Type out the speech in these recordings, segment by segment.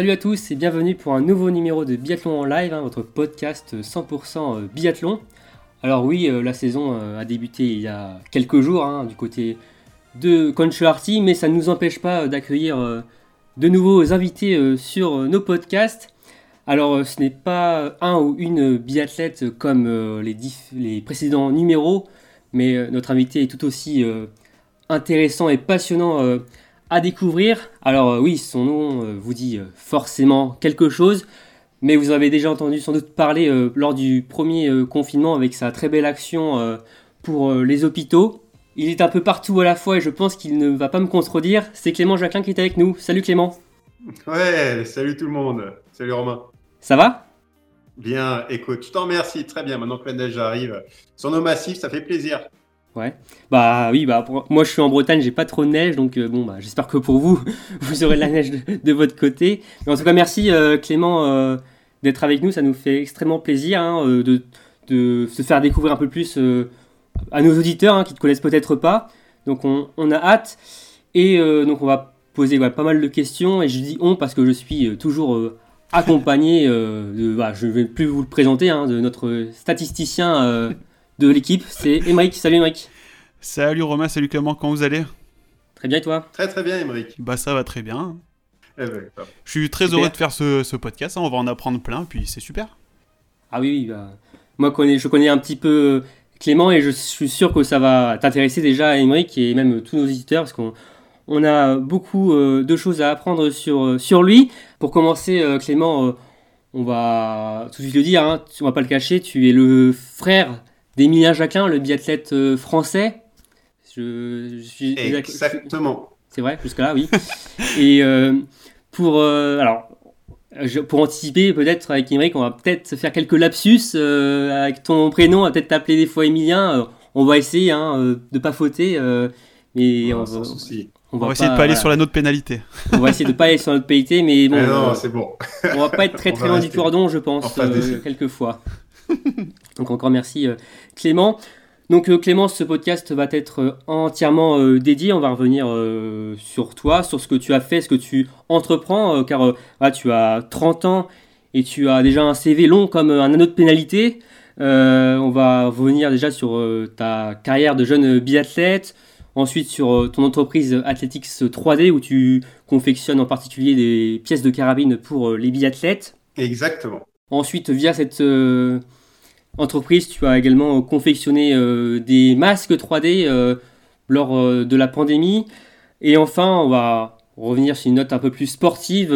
Salut à tous et bienvenue pour un nouveau numéro de Biathlon en live, hein, votre podcast 100% euh, biathlon. Alors oui, euh, la saison euh, a débuté il y a quelques jours hein, du côté de Conchuarty, mais ça ne nous empêche pas d'accueillir de nouveaux invités sur nos podcasts. Alors ce n'est pas un ou une biathlète comme les, précédents numéros, mais notre invité est tout aussi intéressant et passionnant à découvrir. Alors euh, oui, son nom euh, vous dit euh, forcément quelque chose, mais vous avez déjà entendu sans doute parler lors du premier confinement avec sa très belle action pour les hôpitaux. Il est un peu partout à la fois et je pense qu'il ne va pas me contredire. C'est Clément Jacquin qui est avec nous. Salut Clément. Ouais, salut tout le monde. Salut Romain. Ça va? Bien, écoute, je t'en remercie. Très bien, maintenant que la neige arrive sur nos massifs, ça fait plaisir. Ouais. Bah oui, bah moi je suis en Bretagne, j'ai pas trop de neige, donc euh, bon bah j'espère que pour vous, vous aurez de la neige de, votre côté. En tout cas, merci euh, Clément euh, d'être avec nous, ça nous fait extrêmement plaisir hein, de, de, se faire découvrir un peu plus à nos auditeurs hein, qui te connaissent peut-être pas. Donc on, on, a hâte et donc on va poser pas mal de questions et je dis on parce que je suis toujours accompagné de, bah, je vais plus vous le présenter, hein, de notre statisticien de l'équipe. C'est Emric. Salut Emric. Salut Romain, salut Clément, comment vous allez? Très bien et toi? Très très bien Emric. Bah ça va très bien. Eh ben, je suis très heureux de faire ce, podcast, hein. on va en apprendre plein, puis c'est super. Ah oui, bah, moi je connais un petit peu Clément et je suis sûr que ça va t'intéresser déjà à Emric et même tous nos visiteurs parce qu'on on a beaucoup euh, de choses à apprendre sur, euh, sur lui. Pour commencer, euh, Clément, on va tout de suite le dire, hein, on va pas le cacher, tu es le frère d'Emilien Jacquin, le biathlète euh, français. Je, suis exactement. C'est vrai, jusque-là, oui. Et euh, pour euh, alors pour anticiper, peut-être avec Imric, on va peut-être faire quelques lapsus avec ton prénom, on va peut-être t'appeler des fois Emilien. on va essayer hein, de pas fauter, mais on, va, on, va, essayer de pas aller sur la note pénalité. On va essayer de pas aller sur la note pénalité, mais bon. non, c'est bon. on va pas être très très loin du cordon, je pense, quelquefois. Donc encore merci euh, Clément. Donc euh, Clément, ce podcast va être euh, entièrement dédié. On va revenir sur toi, sur ce que tu as fait, ce que tu entreprends, car tu as 30 ans et tu as déjà un CV long comme un anneau de pénalité. on va revenir déjà sur ta carrière de jeune biathlète, ensuite sur ton entreprise Athletics 3D où tu confectionnes en particulier des pièces de carabine pour les biathlètes. Exactement. Ensuite, via cette entreprise, tu as également confectionné euh, des masques 3D euh, lors euh, de la pandémie. Et enfin, on va revenir sur une note un peu plus sportive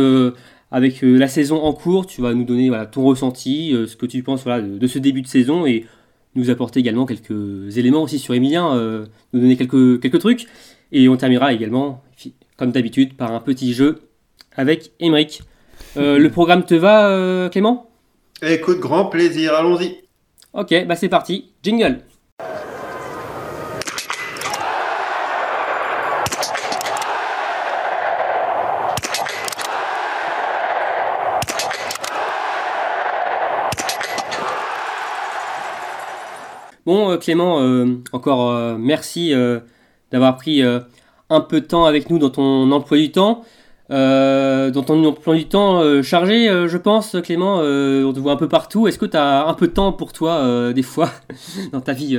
avec la saison en cours. Tu vas nous donner ton ressenti, ce que tu penses de, ce début de saison et nous apporter également quelques éléments aussi sur Emilien, nous donner quelques, trucs. Et on terminera également, comme d'habitude, par un petit jeu avec Emeric. le programme te va, Clément? Écoute, grand plaisir, allons-y. Ok, bah c'est parti, jingle. Bon, euh, Clément, euh, encore euh, merci d'avoir pris un peu de temps avec nous dans ton emploi du temps. Euh, dans ton emploi du temps euh, chargé, euh, je pense, Clément, on te voit un peu partout. Est-ce que tu as un peu de temps pour toi, des fois, dans ta vie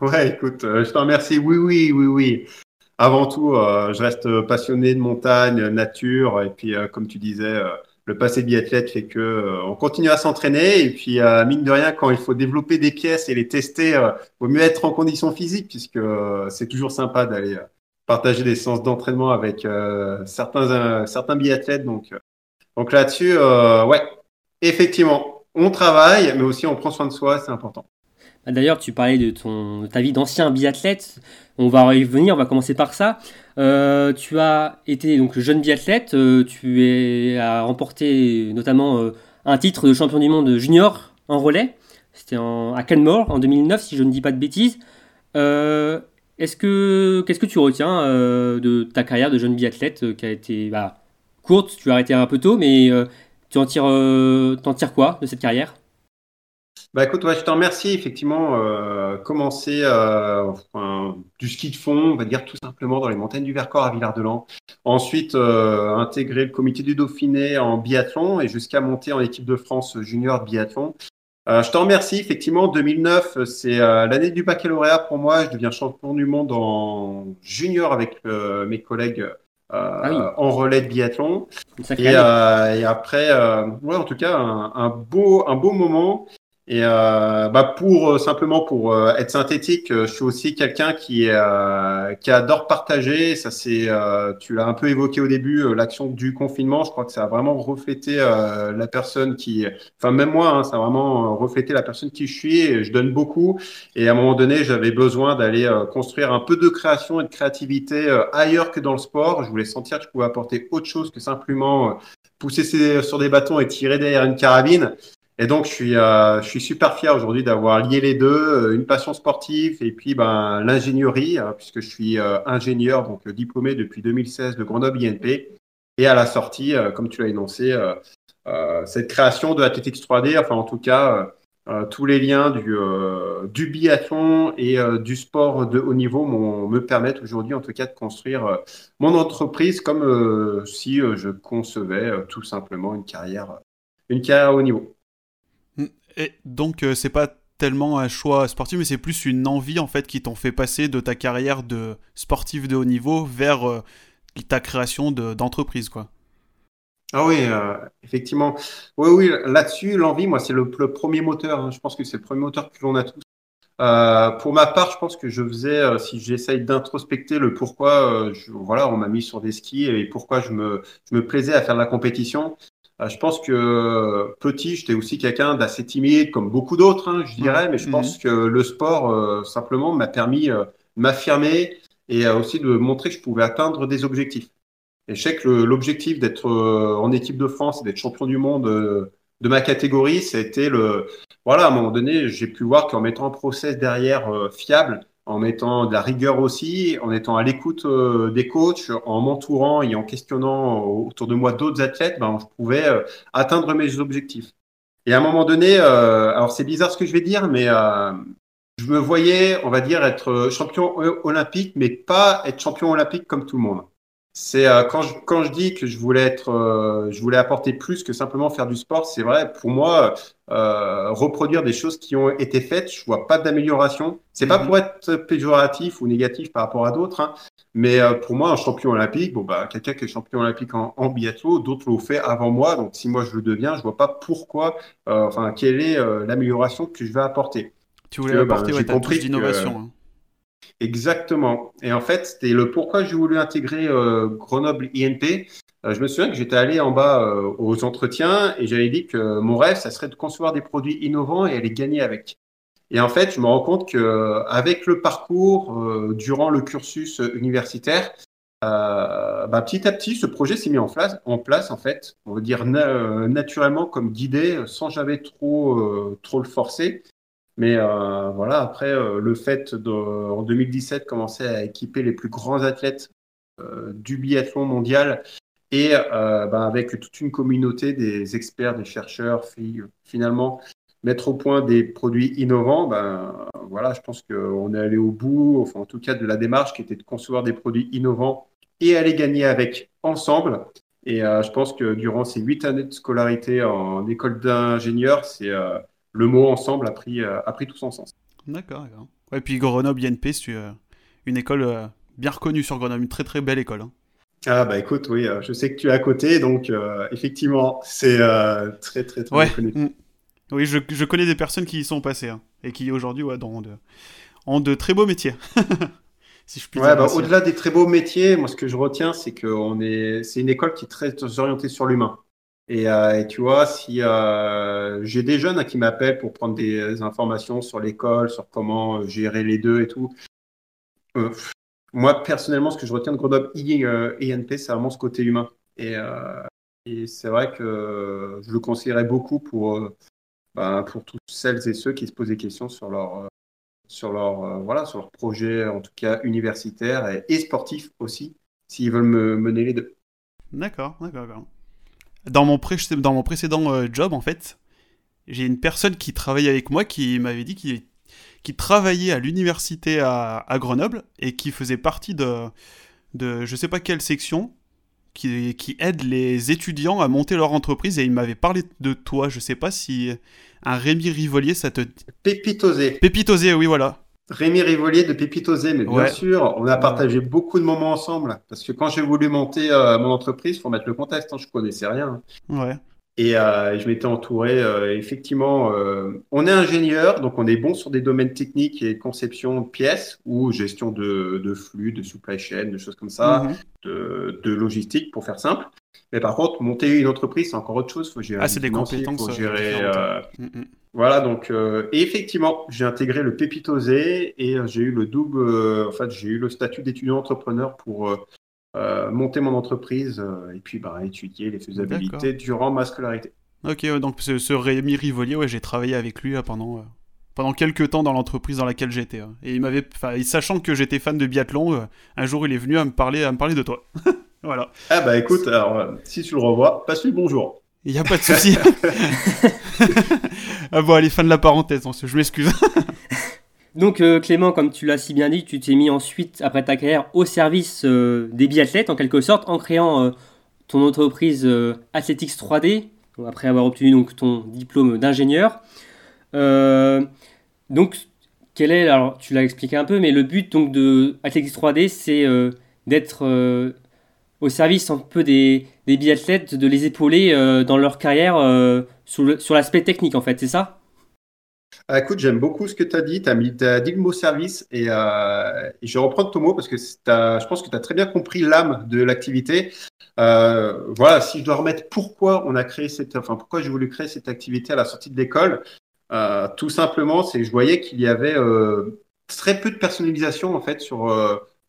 Ouais, écoute, je te remercie. Oui, oui, oui, oui. Avant tout, je reste passionné de montagne, nature, et puis, comme tu disais, le passé biathlète fait que on continue à s'entraîner, et puis, mine de rien, quand il faut développer des pièces et les tester, vaut mieux être en condition physique, puisque c'est toujours sympa d'aller partager des séances d'entraînement avec euh, certains, euh, certains biathlètes. Donc, euh, donc là-dessus, ouais, effectivement, on travaille, mais aussi on prend soin de soi, c'est important. Bah, d'ailleurs, tu parlais de, ton, ta vie d'ancien biathlète. On va y venir, on va commencer par ça. tu as été donc jeune biathlète. tu as remporté notamment un titre de champion du monde junior en relais. C'était à Canmore en 2009, si je ne dis pas de bêtises. Est-ce que qu'est-ce que tu retiens euh, de ta carrière de jeune biathlète euh, qui a été bah, courte, tu as arrêté un peu tôt, mais euh, tu en tires, tires quoi de cette carrière? Bah écoute, je te remercie. Effectivement, commencer du ski de fond, on va dire tout simplement dans les montagnes du Vercors à Villard-de-Lans. Ensuite, intégrer le comité du Dauphiné en biathlon et jusqu'à monter en équipe de France junior biathlon. Euh, je te remercie. Effectivement, 2009, c'est euh, l'année du baccalauréat pour moi. Je deviens champion du monde en junior avec euh, mes collègues ah en relais de biathlon. Et, et, après, ouais, en tout cas, un, un, beau, un beau moment. Et euh, bah pour euh, simplement pour euh, être synthétique, euh, je suis aussi quelqu'un qui qui adore partager. Ça c'est, tu l'as un peu évoqué au début, l'action du confinement. Je crois que ça a vraiment reflété la personne qui, enfin même moi, hein, ça a vraiment reflété la personne qui je suis. Et je donne beaucoup. Et à un moment donné, j'avais besoin d'aller construire un peu de création et de créativité ailleurs que dans le sport. Je voulais sentir que je pouvais apporter autre chose que simplement pousser sur des bâtons et tirer derrière une carabine. Et donc, je suis, euh, je suis super fier aujourd'hui d'avoir lié les deux, euh, une passion sportive et puis ben, l'ingénierie, euh, puisque je suis ingénieur, donc diplômé depuis 2016 de Grenoble INP. Et à la sortie, comme tu l'as énoncé, cette création de Athletics 3D, enfin en tout cas, tous les liens du, du biathlon et du sport de haut niveau me permettent aujourd'hui en tout cas de construire mon entreprise comme si je concevais tout simplement une carrière, une carrière à haut niveau. Et donc, euh, c'est pas tellement un choix sportif, mais c'est plus une envie en fait qui t'ont fait passer de ta carrière de sportif de haut niveau vers euh, ta création d'entreprise, quoi. Ah oui, euh, effectivement. Oui, oui, là-dessus, l'envie, moi, c'est le, premier moteur. Hein. Je pense que c'est le premier moteur que l'on a tous. pour ma part, je pense que je faisais, si j'essaye d'introspecter le pourquoi, voilà, on m'a mis sur des skis et pourquoi je me, je me plaisais à faire de la compétition. Euh, je pense que petit, j'étais aussi quelqu'un d'assez timide, comme beaucoup d'autres, hein, je dirais, mais je pense mhm. que le sport, euh, simplement, m'a permis euh, de m'affirmer et aussi de montrer que je pouvais atteindre des objectifs. Et je sais que l'objectif d'être en équipe de France et d'être champion du monde de ma catégorie, été le... Voilà, à un moment donné, j'ai pu voir qu'en mettant un process derrière fiable, en mettant de la rigueur aussi, en étant à l'écoute euh, des coachs, en m'entourant et en questionnant autour de moi d'autres athlètes, ben, je pouvais euh, atteindre mes objectifs. Et à un moment donné, euh, alors c'est bizarre ce que je vais dire, mais je me voyais, on va dire, être champion olympique, mais pas être champion olympique comme tout le monde. C'est quand je quand je dis que je voulais être, je voulais apporter plus que simplement faire du sport. C'est vrai pour moi, euh, reproduire des choses qui ont été faites. Je vois pas d'amélioration. C'est pas mhm. pour être péjoratif ou négatif par rapport à d'autres, hein, mais euh, pour moi, un champion olympique, bon bah quelqu'un qui est champion olympique en, en biathlon, d'autres l'ont fait avant moi. Donc si moi je le deviens, je vois pas pourquoi, euh, enfin quelle est l'amélioration que je vais apporter. Tu voulais apporter ben, compris d'innovation. Exactement. Et en fait, c'était le pourquoi j'ai voulu intégrer Grenoble INP. Euh, je me souviens que j'étais allé en bas euh, aux entretiens et j'avais dit que mon rêve, ça serait de concevoir des produits innovants et aller gagner avec. Et en fait, je me rends compte que avec le parcours euh, durant le cursus universitaire, bah, petit à petit, ce projet s'est mis en place, en place, en fait, on va dire naturellement comme guidé, sans jamais trop, trop le forcer. Mais voilà, après, le fait de, en 2017 commencer à équiper les plus grands athlètes du biathlon mondial et euh, ben, avec toute une communauté des experts, des chercheurs, finalement, mettre au point des produits innovants, ben, voilà, je pense qu'on est allé au bout, enfin, en tout cas, de la démarche qui était de concevoir des produits innovants et aller gagner avec ensemble. Et euh, je pense que durant ces huit années de scolarité en école d'ingénieur, c'est euh, le mot ensemble a pris, a pris tout son sens. D'accord. Et puis Grenoble INP, c'est une école bien reconnue sur Grenoble, une très très belle école. Hein. Ah bah écoute, oui, euh, je sais que tu es à côté, donc euh, effectivement, c'est euh, très très très ouais. Mm. Oui, je, je, connais des personnes qui y sont passées hein, et qui aujourd'hui ouais, ont, de, ont de très beaux métiers. si je puis ouais, bah, au-delà des très beaux métiers, moi ce que je retiens, c'est que est, c'est une école qui est très orientée sur l'humain. Et, et, tu vois, si j'ai des jeunes qui m'appellent pour prendre des informations sur l'école, sur comment gérer les deux et tout, moi, personnellement, ce que je retiens de Grenoble INP, euh, c'est vraiment ce côté humain. Euh, et, c'est vrai que je le conseillerais beaucoup pour, euh, bah, pour toutes celles et ceux qui se posent des questions sur leur, sur leur, voilà, sur leur projet, en tout cas universitaire et, et sportif aussi, s'ils veulent me, mener les deux. D'accord, d'accord, Dans mon, dans mon précédent job, en fait, j'ai une personne qui travaille avec moi qui m'avait dit qu'il qui travaillait à l'université à, Grenoble et qui faisait partie de, de je sais pas quelle section qui, qui aide les étudiants à monter leur entreprise et il m'avait parlé de toi. Je sais pas si un Rémi Rivolier ça te. Pépitosé. Pépitosé, oui, voilà. Rémi Rivolier de Pépitosé, mais bien sûr, on a partagé beaucoup de moments ensemble. Parce que quand j'ai voulu monter euh, mon entreprise, faut mettre le contexte, hein, je connaissais rien. Ouais. Et euh, je m'étais entouré, euh, effectivement, euh, on est ingénieur, donc on est bon sur des domaines techniques et conception de pièces ou gestion de, de flux, de supply chain, de choses comme ça, mhm. de, de, logistique, pour faire simple. Mais par contre, monter une entreprise, c'est encore autre chose. Faut gérer ah, c'est des compétences. Faut gérer. Mm. Voilà, donc et effectivement, j'ai intégré le Pépitosé et j'ai eu le double. en fait, j'ai eu le statut d'étudiant entrepreneur pour euh, monter mon entreprise euh, et puis bah, étudier les faisabilités durant ma scolarité. Ok, donc ce, Rémi Rivolier, ouais, j'ai travaillé avec lui pendant, euh, pendant quelques temps dans l'entreprise dans laquelle j'étais. Hein. Et il m'avait, sachant que j'étais fan de biathlon, un jour il est venu à me parler, à me parler de toi. voilà. Ah bah écoute, alors, si tu le revois, passe-lui le bonjour. Il n'y a pas de souci. ah bon, allez, fin de la parenthèse, je m'excuse. Donc euh, Clément, comme tu l'as si bien dit, tu t'es mis ensuite, après ta carrière, au service euh, des biathlètes, en quelque sorte, en créant euh, ton entreprise Athletics 3D, après avoir obtenu donc, ton diplôme d'ingénieur. donc, quel est, alors tu l'as expliqué un peu, mais le but donc, de Athletics 3D, c'est d'être au service un peu des, biathlètes, de les épauler dans leur carrière sur l'aspect technique, en fait, c'est ça? Ah, écoute, j'aime beaucoup ce que tu as dit. Tu as, dit le mot service et, euh, et, je reprends ton mot parce que je pense que tu as très bien compris l'âme de l'activité. Euh, voilà, si je dois remettre pourquoi on a créé cette, enfin pourquoi j'ai voulu créer cette activité à la sortie de l'école, euh, tout simplement, c'est que je voyais qu'il y avait euh, très peu de personnalisation en fait sur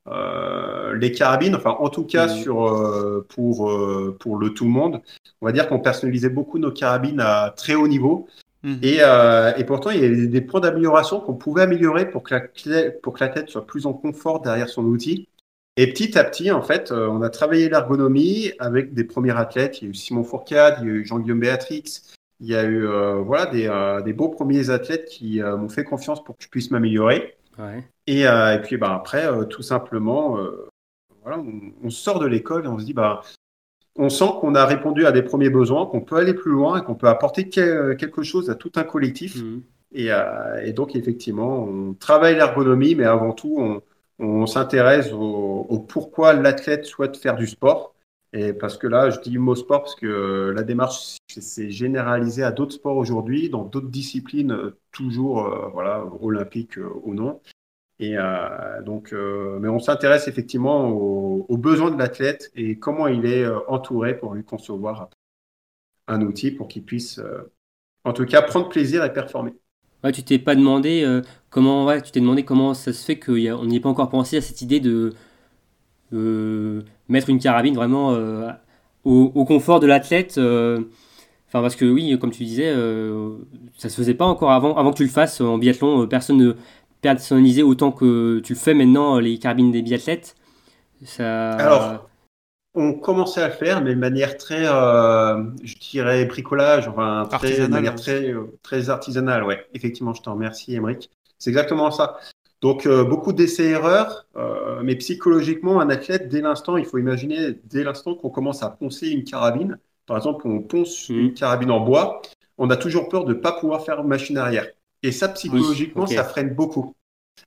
euh, les carabines, enfin en tout cas mmh. sur pour pour le tout le monde. On va dire qu'on personnalisait beaucoup nos carabines à très haut niveau. Mhm. Et, euh, et, pourtant, il y a des points d'amélioration qu'on pouvait améliorer pour que, la, pour que la tête soit plus en confort derrière son outil. Et petit à petit, en fait, euh, on a travaillé l'ergonomie avec des premiers athlètes. Il y a eu Simon Fourcade, il y a eu Jean-Guillaume Béatrix. Il y a eu euh, voilà, des, euh, des, beaux premiers athlètes qui euh, m'ont fait confiance pour que je puisse m'améliorer. Ouais. Et, et, puis bah, après, tout simplement, voilà, on, on, sort de l'école et on se dit, bah, on sent qu'on a répondu à des premiers besoins, qu'on peut aller plus loin et qu'on peut apporter quelque chose à tout un collectif. Euh, et, donc, effectivement, on travaille l'ergonomie, mais avant tout, on, s'intéresse au, pourquoi l'athlète souhaite faire du sport. Et parce que là, je dis mot sport parce que la démarche s'est généralisée à d'autres sports aujourd'hui, dans d'autres disciplines, toujours euh, voilà, olympiques euh, ou non. Et euh, donc, euh, mais on s'intéresse effectivement aux, besoins de l'athlète et comment il est euh, entouré pour lui concevoir un outil pour qu'il puisse, en tout cas, prendre plaisir et performer. Ouais, tu t'es pas demandé comment, ouais, tu t'es demandé comment ça se fait qu'on n'y ait pas encore pensé à cette idée de mettre une carabine vraiment au, confort de l'athlète. Enfin, parce que oui, comme tu disais, ça se faisait pas encore avant, avant que tu le fasses en biathlon. personne ne personnaliser autant que tu le fais maintenant les carabines des biathlètes ça... Alors, on commençait à le faire, mais de manière très, euh, je dirais, bricolage, enfin, très, de manière très, euh, très artisanale. Ouais, effectivement, je te remercie, Emric. C'est exactement ça. Donc, euh, beaucoup d'essais-erreurs, mais psychologiquement, un athlète, dès l'instant, il faut imaginer, dès l'instant qu'on commence à poncer une carabine, par exemple, on ponce mmh. une carabine en bois, on a toujours peur de ne pas pouvoir faire machine arrière. Et ça, psychologiquement, ça freine beaucoup.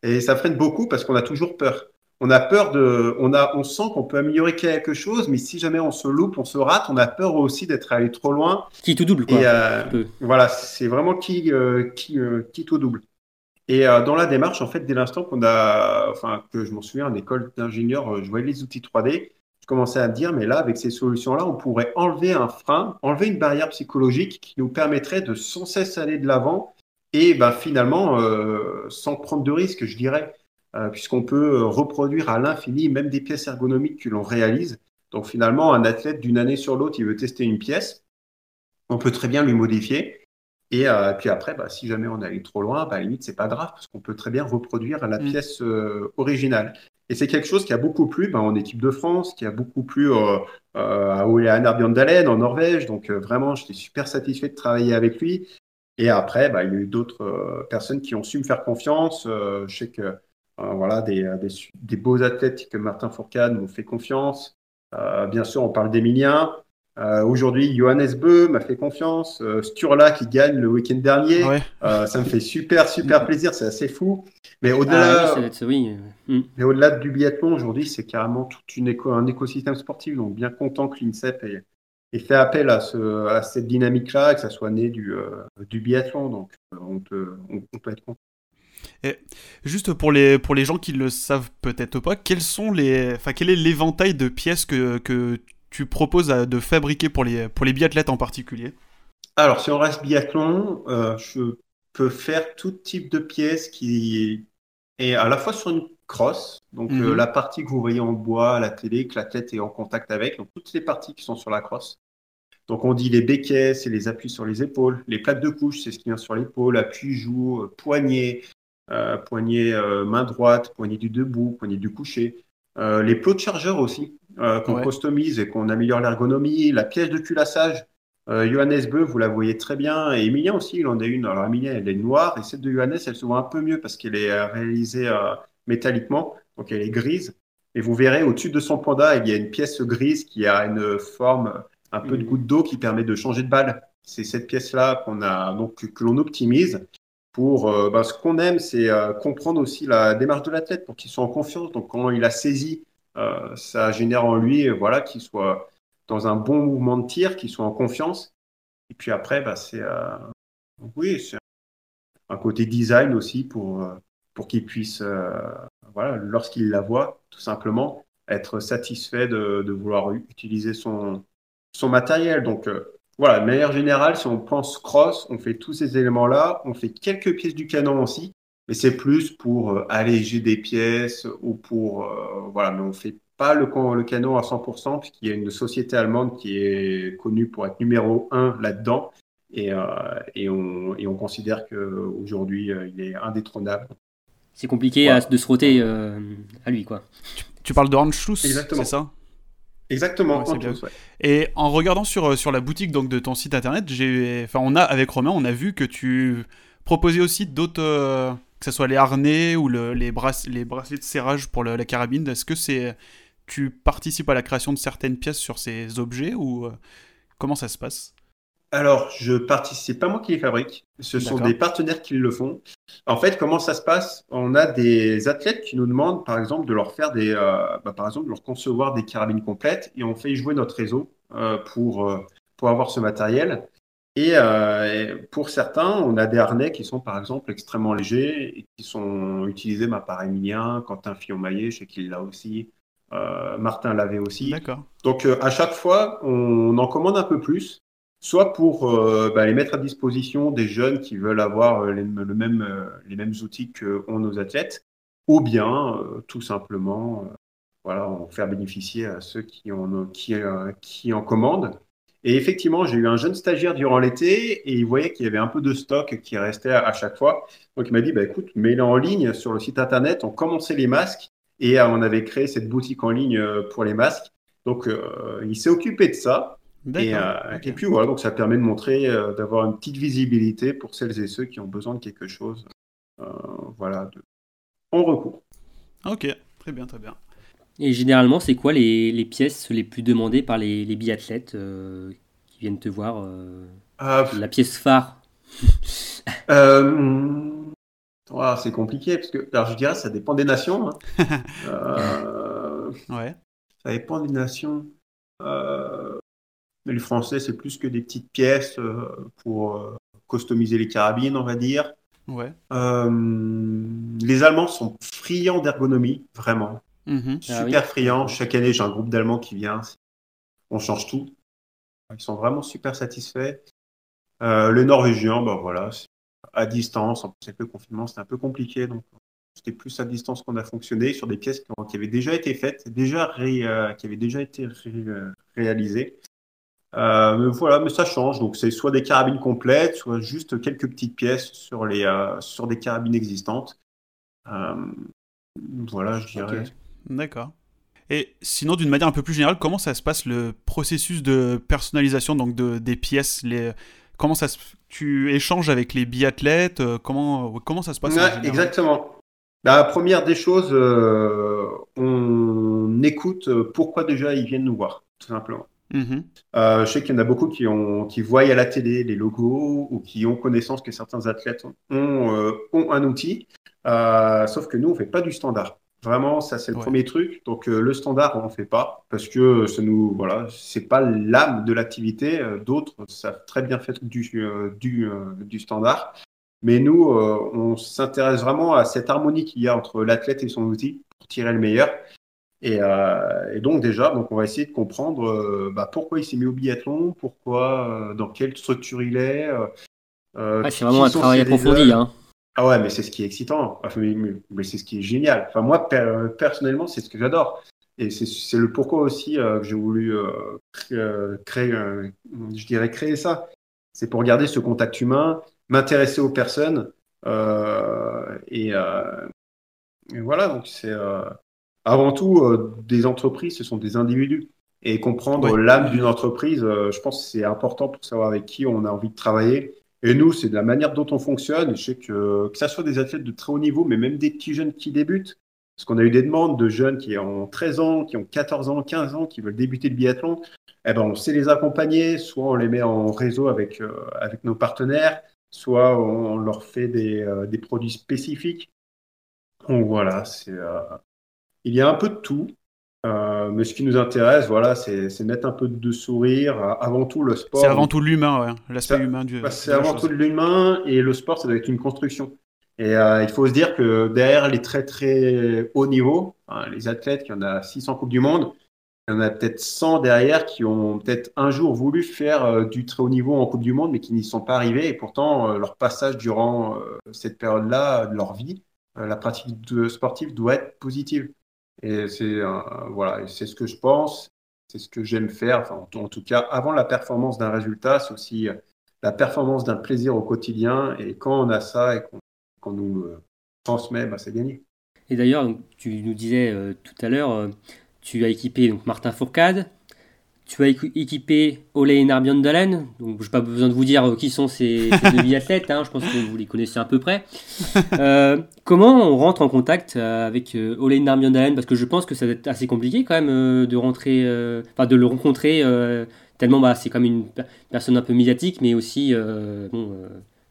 Et ça freine beaucoup parce qu'on a toujours peur. On a peur de, on a, on sent qu'on peut améliorer quelque chose, mais si jamais on se loupe, on se rate, on a peur aussi d'être allé trop loin. Qui tout double, quoi. Et, euh, voilà, c'est vraiment qui, euh, qui, euh, qui tout double. Et dans la démarche, en fait, dès l'instant qu'on a, enfin, que je m'en souviens, en école d'ingénieur, je voyais les outils 3D, je commençais à me dire, mais là, avec ces solutions-là, on pourrait enlever un frein, enlever une barrière psychologique qui nous permettrait de sans cesse aller de l'avant et ben, finalement, euh, sans prendre de risques, je dirais, euh, puisqu'on peut reproduire à l'infini même des pièces ergonomiques que l'on réalise. Donc finalement, un athlète d'une année sur l'autre, il veut tester une pièce, on peut très bien lui modifier. Et euh, puis après, bah, si jamais on allait trop loin, bah, à la limite, c'est pas grave, parce qu'on peut très bien reproduire la mm. pièce euh, originale. Et c'est quelque chose qui a beaucoup plu bah, en équipe de France, qui a beaucoup plu euh, euh, à Ole Bjørndalen en Norvège. Donc vraiment, j'étais super satisfait de travailler avec lui. Et après, bah, il y a eu d'autres personnes qui ont su me faire confiance. je sais que voilà, des, des, beaux athlètes comme Martin Fourcade m'ont fait confiance. bien sûr, on parle d'Emilien. Euh, Aujourd'hui, Johannes Beu m'a fait confiance. Euh, Sturla qui gagne le week-end dernier. Euh, ça me fait super, super plaisir. C'est assez fou. Mais au-delà ah, oui, mm. mais au-delà du biathlon, aujourd'hui, c'est carrément tout une éco un écosystème sportif. Donc, bien content que l'INSEP ait, fait appel à, ce, à cette euh, tu proposes de fabriquer pour les, pour les biathlètes en particulier Alors, si on reste biathlon, euh, je peux faire tout type de pièces qui est à la fois sur une crosse, donc euh, mhm. la partie que vous voyez en bois à la télé, que l'athlète est en contact avec, donc toutes les parties qui sont sur la crosse. Donc on dit les béquets, c'est les appuis sur les épaules, les plaques de couche, c'est ce qui vient sur l'épaule, appui joue, euh, poignet, poignet main droite, poignet du debout, poignet du coucher. Les plots de chargeur aussi, euh, qu'on customise et qu'on améliore l'ergonomie, la pièce de culassage. Euh, Johannes Beu, vous la voyez très bien, et Emilien aussi, il en a une. Alors Emilien, elle est noire, et celle de Johannes, elle se voit un peu mieux parce qu'elle est euh, réalisée euh, métalliquement, donc elle est grise. Et vous verrez, au-dessus de son panda, il y a une pièce grise qui a une forme, un peu de mm. goutte d'eau qui permet de changer de balle. C'est cette pièce-là qu'on a, donc, que l'on optimise pour ben, ce qu'on aime, c'est comprendre aussi la démarche de l'athlète pour qu'il soit en confiance. Donc, quand il a saisi euh, ça génère en lui voilà, qu'il soit dans un bon mouvement de tir, qu'il soit en confiance. Et puis après, bah, c'est euh, oui, un côté design aussi pour, euh, pour qu'il puisse, voilà, lorsqu'il la voit, tout simplement, être satisfait de, de vouloir utiliser son, son matériel. Donc, voilà, de manière générale, si on pense cross, on fait tous ces éléments-là, on fait quelques pièces du canon aussi, mais c'est plus pour euh, alléger des pièces ou pour euh, voilà, mais on fait pas le, le canon à 100% puisqu'il y a une société allemande qui est connue pour être numéro un là-dedans et, euh, et, on, et on considère qu'aujourd'hui il est indétrônable. C'est compliqué de se roter à lui quoi. Tu, parles de Anschluss, c'est ça? Exactement. Et en regardant sur, sur la boutique donc de ton site internet, j'ai, enfin on a avec Romain, on a vu que tu proposais aussi d'autres que ce soit les harnais ou les, les bracelets de serrage pour la carabine, est-ce que c'est tu participes à la création de certaines pièces sur ces objets ou euh, comment ça se passe? Alors, je participe, pas moi qui les fabrique, ce sont des partenaires qui le font. En fait, comment ça se passe? On a des athlètes qui nous demandent, par exemple, de leur faire des, euh, bah, par exemple, de leur concevoir des carabines complètes, et on fait jouer notre réseau euh, pour pour avoir ce matériel. Euh, et, pour certains, on a des harnais qui sont par exemple extrêmement légers et qui sont utilisés bah, par Emilien, Quentin Fillon-Maillet, je sais qu'il l'a aussi, euh, Martin l'avait aussi. D'accord. Donc euh, à chaque fois, on en commande un peu plus, soit pour bah, les mettre à disposition des jeunes qui veulent avoir les, le même, les mêmes outils que ont nos athlètes, ou bien tout simplement voilà, en faire bénéficier à ceux qui en, qui, qui en commandent. Et effectivement, j'ai eu un jeune stagiaire durant l'été et il voyait qu'il y avait un peu de stock qui restait à, chaque fois. Donc il m'a dit, bah, écoute, mets-le en ligne sur le site internet. On commençait les masques et euh, on avait créé cette boutique en ligne euh, pour les masques. Donc euh, il s'est occupé de ça. Et, et, puis voilà, donc ça permet de montrer, d'avoir une petite visibilité pour celles et ceux qui ont besoin de quelque chose. voilà, de... on recourt. Ok, très bien, très bien. Et généralement, c'est quoi les, les, pièces les plus demandées par les, les biathlètes euh, qui viennent te voir euh, ah, La pièce phare? Euh, C'est compliqué, parce que alors, je dirais ça dépend des nations. Hein. ouais. Ça dépend des nations. Le français, c'est plus que des petites pièces pour customiser les carabines, on va dire. Ouais. les Allemands sont friands d'ergonomie, vraiment. Mhm. Ah super friand. Chaque année, j'ai un groupe d'Allemands qui vient. On change tout. Ils sont vraiment super satisfaits. Euh, le Norvégien, ben voilà, à distance. En plus, avec le confinement, c'était un peu compliqué. Donc, c'était plus à distance qu'on a fonctionné sur des pièces qui, avaient déjà été faites, déjà euh, qui avaient déjà été euh, réalisées. Mais voilà, mais ça change. Donc, c'est soit des carabines complètes, soit juste quelques petites pièces sur, les, sur des carabines existantes. voilà, je dirais. D'accord. Et sinon, d'une manière un peu plus générale, comment ça se passe le processus de personnalisation donc de, des pièces les... comment ça se, tu échanges avec les biathlètes Comment comment ça se passe Exactement. La première des choses, on écoute pourquoi déjà ils viennent nous voir, tout simplement. Mhm. Euh, je sais qu'il y en a beaucoup qui, ont, qui voient à la télé les logos ou qui ont connaissance que certains athlètes ont, euh, ont un outil, euh, sauf que nous, on ne fait pas du standard. Vraiment, ça c'est le premier truc. Donc le standard, on ne fait pas parce que ce nous, voilà, c'est pas l'âme de l'activité. D'autres savent très bien faire du, du, du standard. Mais nous, on s'intéresse vraiment à cette harmonie qu'il y a entre l'athlète et son outil pour tirer le meilleur. Euh, et, donc déjà, donc on va essayer de comprendre euh, bah, pourquoi il s'est mis au biathlon, pourquoi, euh, dans quelle structure il est. c'est vraiment un travail approfondi. Hein. Ah ouais, mais c'est ce qui est excitant. mais, c'est ce qui est génial. Enfin, moi, personnellement, c'est ce que j'adore. Et c'est le pourquoi aussi que j'ai voulu créer, je dirais créer ça. C'est pour garder ce contact humain, m'intéresser aux personnes. Et, et, voilà, donc c'est avant tout, euh, des entreprises, ce sont des individus. Et comprendre l'âme d'une entreprise, euh, je pense que c'est important pour savoir avec qui on a envie de travailler. Et nous, c'est de la manière dont on fonctionne. Je sais que, que ce soit des athlètes de très haut niveau, mais même des petits jeunes qui débutent, parce qu'on a eu des demandes de jeunes qui ont 13 ans, qui ont 14 ans, 15 ans, qui veulent débuter le biathlon. Eh ben, on sait les accompagner, soit on les met en réseau avec, euh, avec nos partenaires, soit on, leur fait des, des produits spécifiques. Donc voilà, c'est il y a un peu de tout. Euh, mais ce qui nous intéresse, voilà, c'est mettre un peu de sourire. Avant tout, le sport. C'est avant tout l'humain, ouais. l'aspect humain du. Bah, c'est avant tout l'humain et le sport, ça doit être une construction. Et euh, il faut se dire que derrière les très très hauts niveaux, hein, les athlètes, il y en a 600 Coupes du Monde, il y en a peut-être 100 derrière qui ont peut-être un jour voulu faire euh, du très haut niveau en Coupe du Monde, mais qui n'y sont pas arrivés. Et pourtant, leur passage durant cette période-là de leur vie, la pratique de sportive doit être positive. Et c'est voilà, c'est ce que je pense, c'est ce que j'aime faire. Enfin, en, tout cas, avant la performance d'un résultat, c'est aussi euh, la performance d'un plaisir au quotidien. Et quand on a ça et qu'on nous transmet, bah, c'est gagné. Et d'ailleurs, tu nous disais euh, tout à l'heure, euh, tu as équipé donc, Martin Fourcade, tu as équipé Ole et Narbiandalen. Donc, je n'ai pas besoin de vous dire euh, qui sont ces, deux biathlètes. Hein, je pense que vous les connaissez à peu près. Euh, comment on rentre en contact euh, avec Ole et Narbiandalen Parce que je pense que ça va être assez compliqué quand même de rentrer, enfin de le rencontrer. tellement, bah, c'est comme une personne un peu médiatique, mais aussi, bon,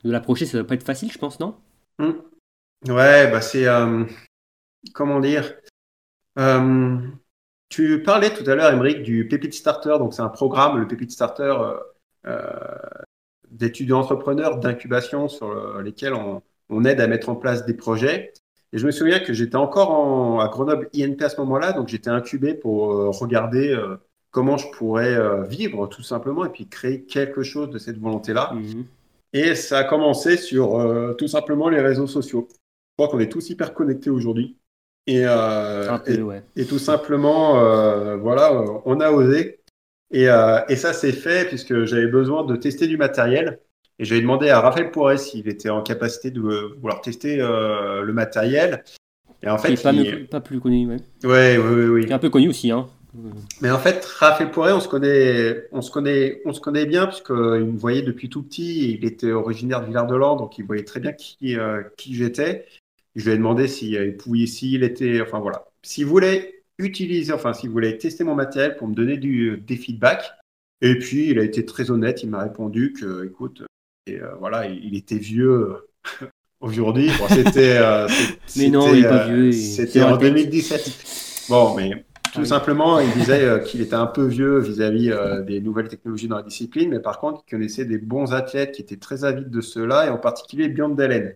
de l'approcher, ça ne va pas être facile, je pense, non? Mmh. Ouais, bah c'est comment dire. Tu parlais tout à l'heure, Émeric, du Pépite Starter. Donc, c'est un programme, le Pépite Starter, euh, euh, d'étudiants entrepreneurs, d'incubation sur lesquels on, aide à mettre en place des projets. Et je me souviens que j'étais encore à Grenoble INP à ce moment-là, donc j'étais incubé pour euh, regarder comment je pourrais vivre tout simplement et puis créer quelque chose de cette volonté-là. Mhm. Et ça a commencé sur tout simplement les réseaux sociaux. Je crois qu'on est tous hyper connectés aujourd'hui. Et, euh, et, tout simplement, euh, voilà, on a osé. Et, euh, et ça s'est fait puisque j'avais besoin de tester du matériel. Et j'avais demandé à Raphaël Pourret s'il était en capacité de vouloir tester le matériel. Et en fait, il est pas, plus connu, ouais. Ouais, oui, oui, Il est un peu connu aussi, hein. Mais en fait, Raphaël Pourret, on se connaît, on se connaît, on se connaît bien puisqu'il me voyait depuis tout petit. Il était originaire de Villard-de-Lans, donc il voyait très bien qui, qui j'étais. Je lui ai demandé s'il pouvait, s'il était, enfin voilà, s'il voulait utiliser, enfin s'il voulait tester mon matériel pour me donner du, des feedbacks. Et puis il a été très honnête, il m'a répondu que, écoute, et, euh, voilà, il, était vieux aujourd'hui. c'était, euh, mais non, il pas vieux. C'était en 2017. Bon, mais tout simplement, il disait euh, qu'il était un peu vieux vis-à-vis des nouvelles technologies dans la discipline, mais par contre, il connaissait des bons athlètes qui étaient très avides de cela, et en particulier Björn Dalen.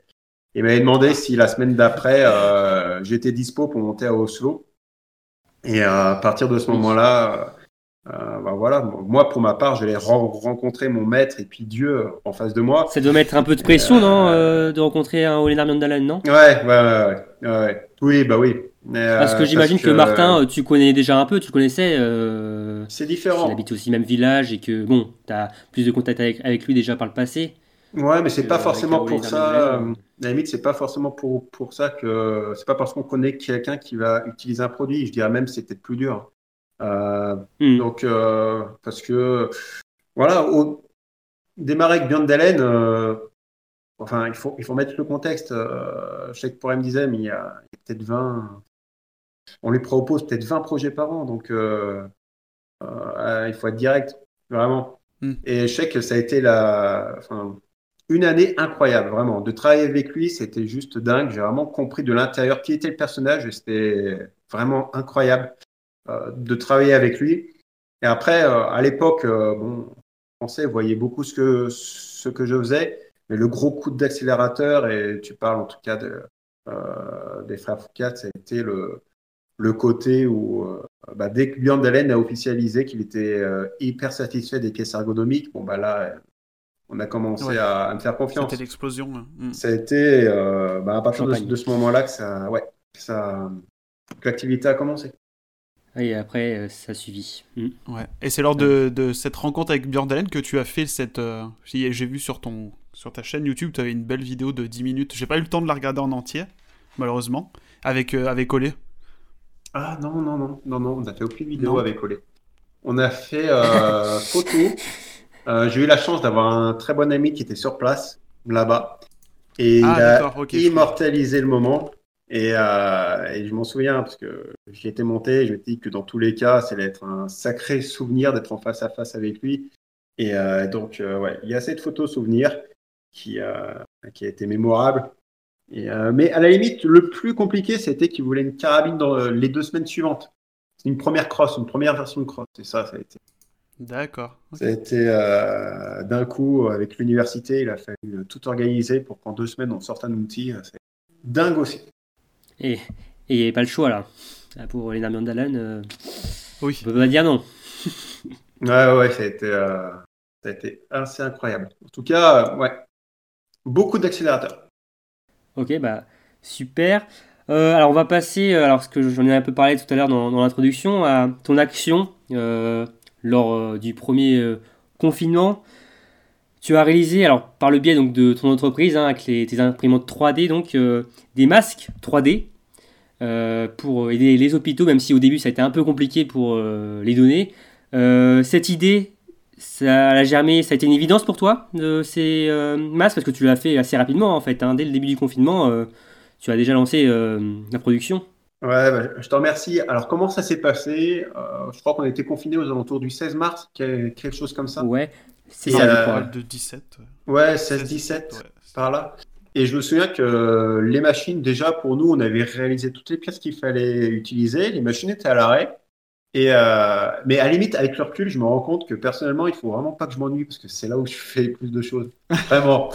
Il m'avait demandé si la semaine d'après, euh, j'étais dispo pour monter à Oslo. Et euh, à partir de ce moment-là, euh, bah voilà, moi pour ma part, j'allais rencontrer mon maître et puis Dieu en face de moi. Ça doit mettre un peu de pression, non, de rencontrer un Olenar Mandalen, non? Ouais, ouais, ouais, oui, bah oui. parce que j'imagine que, Martin, tu connais déjà un peu, tu connaissais. c'est différent. Il habite aussi le même village et que bon, tu as plus de contact avec, avec lui déjà par le passé. Ouais, mais c'est pas forcément pour ça. Euh, la limite, c'est pas forcément pour, pour ça que c'est pas parce qu'on connaît quelqu'un qui va utiliser un produit. Je dirais même c'est peut-être plus dur. Euh, hmm. Donc, euh, parce que voilà, démarrer avec Dalen, euh, enfin, il faut, il faut mettre le contexte. Euh, je sais que pour me disait, mais il y a, peut-être 20. On lui propose peut-être 20 projets par an, donc euh, il faut être direct, vraiment. Hmm. Et je sais que ça a été la, enfin, une année incroyable, vraiment. De travailler avec lui, c'était juste dingue. J'ai vraiment compris de l'intérieur qui était le personnage c'était vraiment incroyable de travailler avec lui. Et après, à l'époque, bon, Français voyaient beaucoup ce que, ce que je faisais, mais le gros coup d'accélérateur, et tu parles en tout cas euh, des frères Foucault, ça a été le, le côté où, euh, bah, dès que Björn Dalen a officialisé qu'il était euh, hyper satisfait des pièces ergonomiques, bon, bah là, on a commencé à, me faire confiance. C'était l'explosion. Mm. Ça a été bah, à partir de, ce moment-là que ça, ouais, ça, que l'activité a commencé. Et après, euh, ça suivi. Mm. Ouais. Et c'est lors de, de, cette rencontre avec Björn Dalen que tu as fait cette. Euh, j'ai vu sur, ton, sur ta chaîne YouTube, tu avais une belle vidéo de 10 minutes. J'ai pas eu le temps de la regarder en entier, malheureusement, avec, euh, avec Olé. Ah non, non, non, non, non, on n'a fait aucune vidéo avec Olé. On a fait photo. J'ai eu la chance d'avoir un très bon ami qui était sur place, là-bas. Et ah, il a immortalisé le moment. Euh, et, je m'en souviens parce que j'y étais monté, je me dit que dans tous les cas, allait être un sacré souvenir d'être en face à face avec lui. Et euh, donc, euh, ouais, il y a cette photo souvenir qui, qui a été mémorable. Et, mais à la limite, le plus compliqué, c'était qu'il voulait une carabine dans les deux semaines suivantes. C'est une première cross, une première version de cross. Et ça, ça a été. D'accord. Ça a été d'un coup, avec l'université, il a fallu tout organiser pour qu'en deux semaines, on sorte un outil. C'est dingue aussi. Et il n'y avait pas le choix là. Pour les Mandalen, euh, oui. on peut pas dire non. ouais, ouais, ça a, été, euh, ça a été assez incroyable. En tout cas, euh, ouais, beaucoup d'accélérateurs. Ok, bah super. alors on va passer, alors ce que j'en ai un peu parlé tout à l'heure dans, l'introduction, à ton action lors du premier confinement. Tu as réalisé, alors par le biais donc, de ton entreprise, hein, avec tes imprimantes 3D, donc des masques 3D euh, pour aider les hôpitaux, même si au début ça a été un peu compliqué pour euh, les donner. Euh, cette idée, ça a germé, ça a été une évidence pour toi, ces masques, parce que tu l'as fait assez rapidement en fait. Hein. dès le début du confinement, tu as déjà lancé la production. Ouais, bah, je te remercie. Alors, comment ça s'est passé? Je crois qu'on a été confinés aux alentours du 16 mars, quelque chose comme ça? Ouais, c'est ça. de 17. Ouais, 16-17, par là. Et je me souviens que les machines, déjà pour nous, on avait réalisé toutes les pièces qu'il fallait utiliser. Les machines étaient à l'arrêt. Et euh, mais à la limite, avec le recul, je me rends compte que personnellement, il faut vraiment pas que je m'ennuie parce que c'est là où je fais le plus de choses. Vraiment,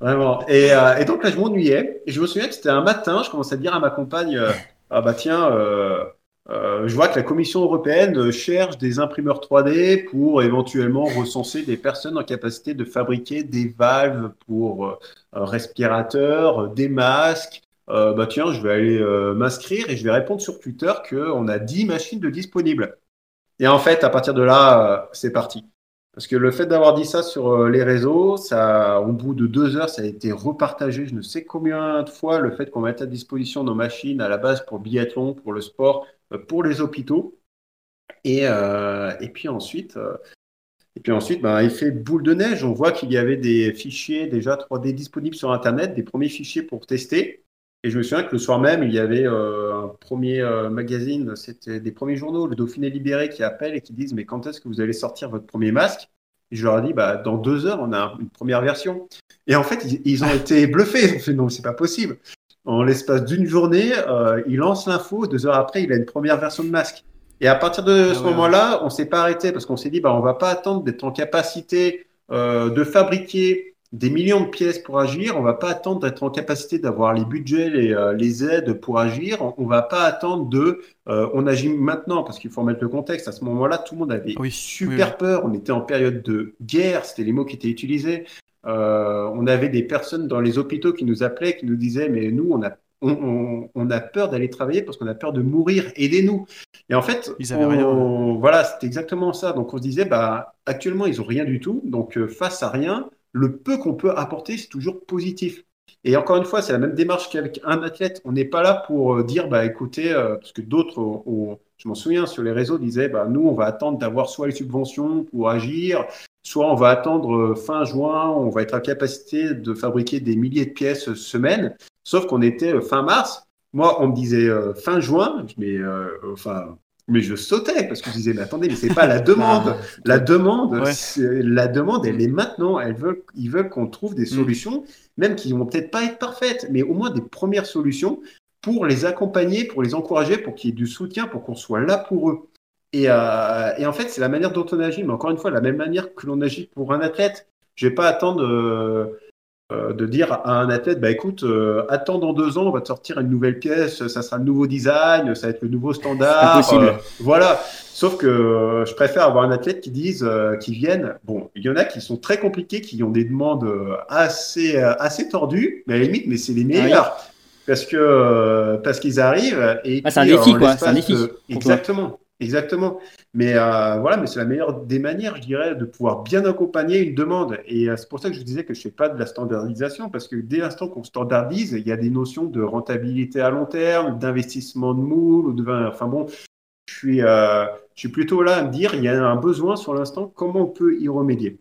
vraiment. Et, euh, et, donc là, je m'ennuyais. Et je me souviens que c'était un matin, je commençais à dire à ma compagne, euh, ah bah tiens, euh, euh, je vois que la Commission européenne cherche des imprimeurs 3D pour éventuellement recenser des personnes en capacité de fabriquer des valves pour euh, respirateurs, des masques. Bah tiens, je vais aller m'inscrire et je vais répondre sur Twitter qu'on a 10 machines de disponibles. Et en fait, à partir de là, c'est parti. Parce que le fait d'avoir dit ça sur les réseaux, ça, au bout de deux heures, ça a été repartagé. Je ne sais combien de fois le fait qu'on mette à disposition nos machines à la base pour biathlon, pour le sport, pour les hôpitaux. Et, euh, et puis ensuite, euh, et puis ensuite ben, effet boule de neige, on voit qu'il y avait des fichiers déjà 3D disponibles sur Internet, des premiers fichiers pour tester. Et je me souviens que le soir même, il y avait euh, un premier magazine, c'était des premiers journaux, le Dauphiné Libéré, qui appellent et qui disent Mais quand est-ce que vous allez sortir votre premier masque? Et je leur ai dit bah, Dans deux heures, on a une première version. Et en fait, ils, ont été bluffés. Ils ont fait Non, c'est pas possible en l'espace d'une journée, euh, il lance l'info, deux heures après, il a une première version de masque. Et à partir de ah ce moment-là, on s'est pas arrêté parce qu'on s'est dit, bah, on va pas attendre d'être en capacité euh, de fabriquer des millions de pièces pour agir. On va pas attendre d'être en capacité d'avoir les budgets, les, euh, les, aides pour agir. On, va pas attendre de, euh, on agit maintenant parce qu'il faut remettre le contexte. À ce moment-là, tout le monde avait super peur. On était en période de guerre. C'était les mots qui étaient utilisés. Euh, on avait des personnes dans les hôpitaux qui nous appelaient, qui nous disaient, mais nous, on a, on, a peur d'aller travailler parce qu'on a peur de mourir, aidez-nous. Et en fait, voilà, c'était exactement ça. Donc on se disait, bah, actuellement, ils ont rien du tout. Donc face à rien, le peu qu'on peut apporter, c'est toujours positif. Et encore une fois, c'est la même démarche qu'avec un athlète. On n'est pas là pour euh, dire, bah, écoutez, parce que d'autres, je m'en souviens, sur les réseaux, disaient, bah, nous, on va attendre d'avoir soit les subventions pour agir, soit on va attendre fin juin, on va être en capacité de fabriquer des milliers de pièces semaine. Sauf qu'on était fin mars. Moi, on me disait fin juin, mais enfin, mais je sautais parce que je disais, mais attendez, mais c'est pas la demande. La demande, la demande, elle est maintenant. Elle veut, ils veulent qu'on trouve des mm. solutions, même qui vont peut-être pas être parfaites, mais au moins des premières solutions pour les accompagner, pour les encourager, pour qu'il y ait du soutien, pour qu'on soit là pour eux. Et, euh, et en fait, c'est la manière dont on agit, mais encore une fois, la même manière que l'on agit pour un athlète. Je vais pas attendre euh, de dire à un athlète, bah écoute, euh, attends dans deux ans, on va te sortir une nouvelle pièce, ça sera le nouveau design, ça va être le nouveau standard. Possible. Euh, voilà. Sauf que je préfère avoir un athlète qui dise, qui vienne. Bon, il y en a qui sont très compliqués, qui ont des demandes assez assez tordues, mais à la limite, mais c'est les ah meilleurs. Parce que parce qu'ils arrivent et ah, c'est un défi quoi, c'est un défi. exactement. Exactement. Mais euh, voilà, mais c'est la meilleure des manières, je dirais, de pouvoir bien accompagner une demande. Et euh, c'est pour ça que je disais que je ne fais pas de la standardisation, parce que dès l'instant qu'on standardise, il y a des notions de rentabilité à long terme, d'investissement de moule, ou de, enfin bon, je suis, euh, je suis plutôt là à me dire, il y a un besoin sur l'instant, comment on peut y remédier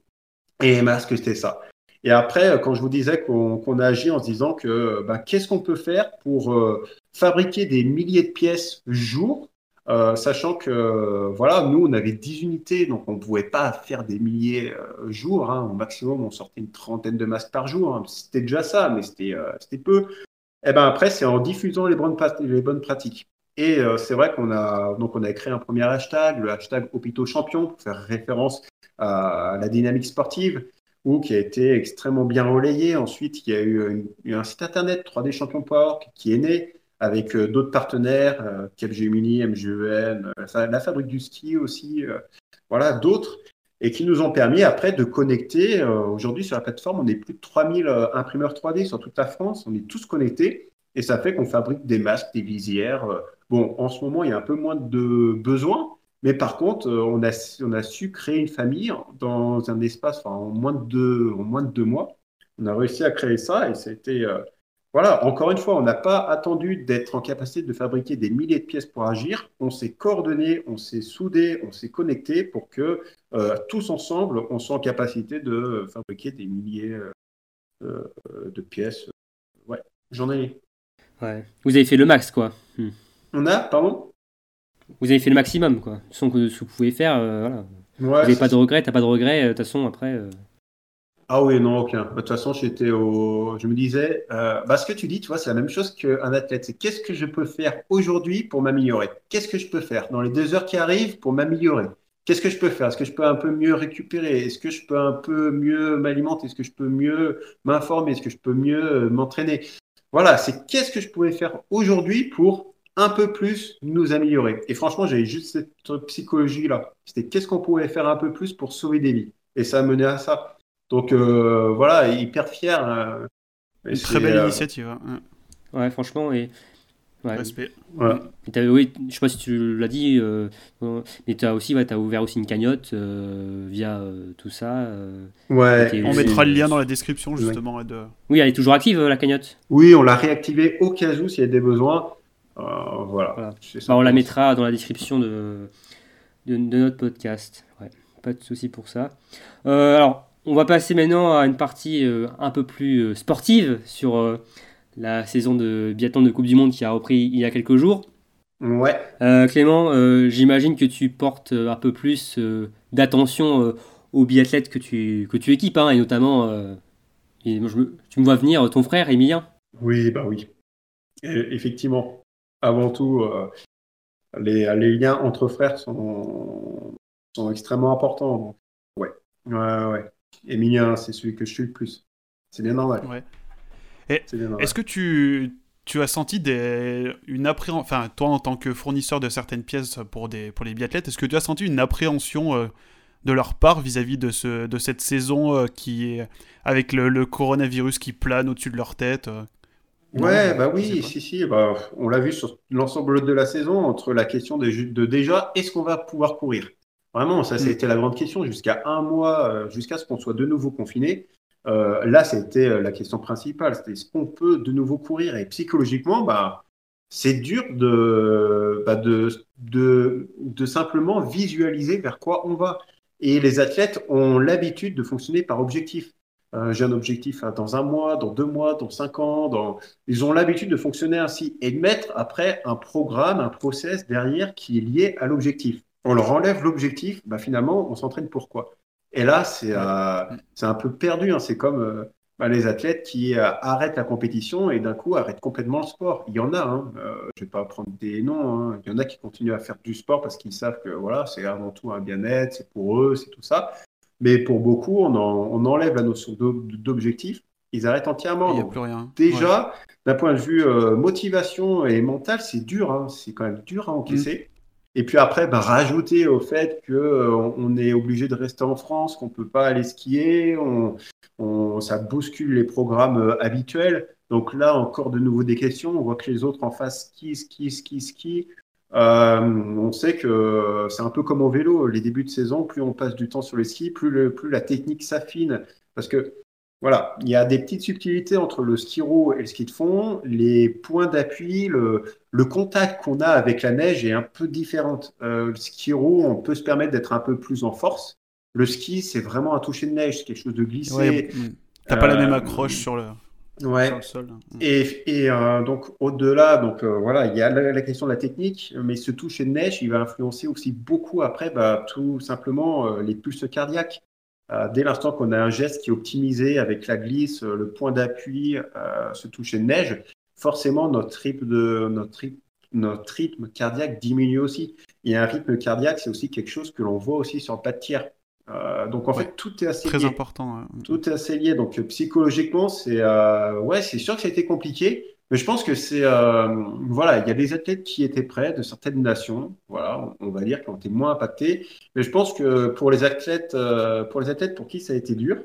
Et parce que c'était ça. Et après, quand je vous disais qu'on a agi en se disant que ben, qu'est-ce qu'on peut faire pour fabriquer des milliers de pièces jour euh, sachant que voilà, nous on avait 10 unités, donc on ne pouvait pas faire des milliers euh, jours. Hein. Au maximum, on sortait une trentaine de masques par jour. Hein. C'était déjà ça, mais c'était euh, peu. Et eh ben après, c'est en diffusant les bonnes, les bonnes pratiques. Et c'est vrai qu'on a donc on a créé un premier hashtag, le hashtag hôpitaux champions, pour faire référence à la dynamique sportive, ou qui a été extrêmement bien relayé. Ensuite, il y a eu, un site internet 3D qui est né avec euh, d'autres partenaires, euh, Capgemini, MGEN, euh, la fabrique du ski aussi, voilà, d'autres, et qui nous ont permis après de connecter. Aujourd'hui, sur la plateforme, on est plus de 3000 imprimeurs 3D sur toute la France, on est tous connectés, et ça fait qu'on fabrique des masques, des visières. Bon, en ce moment, il y a un peu moins de besoins, mais par contre, on a, su créer une famille dans un espace, en, moins de deux, en moins de deux mois. On a réussi à créer ça et a été voilà, encore une fois, on n'a pas attendu d'être en capacité de fabriquer des milliers de pièces pour agir. On s'est coordonné, on s'est soudé, on s'est connecté pour que euh, tous ensemble, on soit en capacité de fabriquer des milliers euh, de pièces. Ouais, j'en ai. Ouais. Vous avez fait le max, quoi. Hmm. On a, pardon? Vous avez fait le maximum, quoi. Ce que vous pouvez faire, euh, voilà. vous n'avez pas de regrets, t'as pas de regrets, de toute façon, après. Ah oui, non, aucun. De toute façon, j'étais au... je me disais, euh, bah, ce que tu dis, tu vois, c'est la même chose qu'un athlète. C'est qu'est-ce que je peux faire aujourd'hui pour m'améliorer? Qu'est-ce que je peux faire dans les deux heures qui arrivent pour m'améliorer? Qu'est-ce que je peux faire? Est-ce que je peux un peu mieux récupérer? Est-ce que je peux un peu mieux m'alimenter? Est-ce que je peux mieux m'informer? Est-ce que je peux mieux euh, m'entraîner? Voilà, c'est qu'est-ce que je pouvais faire aujourd'hui pour un peu plus nous améliorer. Et franchement, j'avais juste cette psychologie-là. C'était qu'est-ce qu'on pouvait faire un peu plus pour sauver des vies. Et ça a mené à ça. Donc euh, voilà, hyper fier. Euh, Une très belle euh, initiative. Hein. Ouais, franchement, et. Ouais. Respect. Ouais. oui, je sais pas si tu l'as dit, mais tu as aussi, ouais, as ouvert aussi une cagnotte via tout ça. ouais. On mettra le lien dans la description justement. De... Oui, elle est toujours active la cagnotte. Oui, on l'a réactivée au cas où s'il y a des besoins. voilà. Bah, on la mettra dans la description de, de, de notre podcast. Ouais, pas de souci pour ça. alors, on va passer maintenant à une partie euh, un peu plus euh, sportive sur euh, la saison de biathlon de Coupe du Monde qui a repris il y a quelques jours. Ouais. Clément, j'imagine que tu portes un peu plus d'attention aux biathlètes que tu, que tu équipes, hein, et notamment, tu me vois venir, ton frère Emilien. Oui, bah oui. effectivement, avant tout, les, les, liens entre frères sont, sont extrêmement importants. ouais, ouais, ouais. Emilien, c'est celui que je suis le plus. C'est bien normal. Ouais. Est-ce que tu, tu as senti des, une appréhension, enfin toi en tant que fournisseur de certaines pièces pour, des, pour les biathlètes, est-ce que tu as senti une appréhension euh, de leur part vis-à-vis de, ce, de cette saison euh, qui est avec le, coronavirus qui plane au-dessus de leur tête euh? Ouais, bah oui, si, si, bah, on l'a vu sur l'ensemble de la saison entre la question de, de déjà, est-ce qu'on va pouvoir courir? Vraiment, ça, c'était mm. la grande question jusqu'à un mois, euh, jusqu'à ce qu'on soit de nouveau confiné. Euh, là, c'était euh, la question principale. C'était est-ce qu'on peut de nouveau courir? Et psychologiquement, bah, c'est dur de, bah, de, de, de, simplement visualiser vers quoi on va. Et les athlètes ont l'habitude de fonctionner par objectif. Euh, j'ai un objectif dans un mois, dans deux mois, dans cinq ans. Dans... Ils ont l'habitude de fonctionner ainsi et de mettre après un programme, un process derrière qui est lié à l'objectif. On leur enlève l'objectif, bah, finalement, on s'entraîne pourquoi Et là, c'est euh, un peu perdu. Hein. C'est comme euh, bah, les athlètes qui euh, arrêtent la compétition et d'un coup arrêtent complètement le sport. Il y en a, hein. je ne vais pas prendre des noms, hein. il y en a qui continuent à faire du sport parce qu'ils savent que voilà, c'est avant tout un bien-être, c'est pour eux, c'est tout ça. Mais pour beaucoup, on, on enlève la notion d'objectif, ils arrêtent entièrement. Il n'y a plus rien. Déjà, d'un point de vue motivation et mental, c'est dur, c'est quand même dur à encaisser. Mm. Et puis après, bah, rajouter au fait qu'on on est obligé de rester en France, qu'on ne peut pas aller skier, ça bouscule les programmes euh, habituels. Donc là, encore de nouveau des questions. On voit que les autres en face ski, ski, ski, ski. Euh, on sait que c'est un peu comme au vélo. Les débuts de saison, plus on passe du temps sur les skis, plus, plus la technique s'affine. Parce que voilà, il y a des petites subtilités entre le ski roue et le ski de fond. Les points d'appui, le, le contact qu'on a avec la neige est un peu différent. Euh, le ski roue, on peut se permettre d'être un peu plus en force. Le ski, c'est vraiment un toucher de neige, c'est quelque chose de glissé. Ouais, T'as pas la même euh, accroche sur le, ouais. sol. Et, et euh, donc, au-delà, donc euh, voilà, il y a la, question de la technique, mais ce toucher de neige, il va influencer aussi beaucoup après, bah, tout simplement, les pulses cardiaques. Dès l'instant qu'on a un geste qui est optimisé avec la glisse, le point d'appui, ce toucher de neige, forcément, notre rythme, de, notre, rythme, notre rythme cardiaque diminue aussi. Et un rythme cardiaque, c'est aussi quelque chose que l'on voit aussi sur le pas de tir. Euh, donc en fait, tout est assez très lié. important. Tout est assez lié. Donc psychologiquement, c'est euh, ouais, c'est sûr que ça a été compliqué, mais je pense que c'est euh, voilà, il y a des athlètes qui étaient prêts de certaines nations, voilà, on, va dire, qui ont été moins impactés. Mais je pense que pour les athlètes, pour les athlètes pour qui ça a été dur,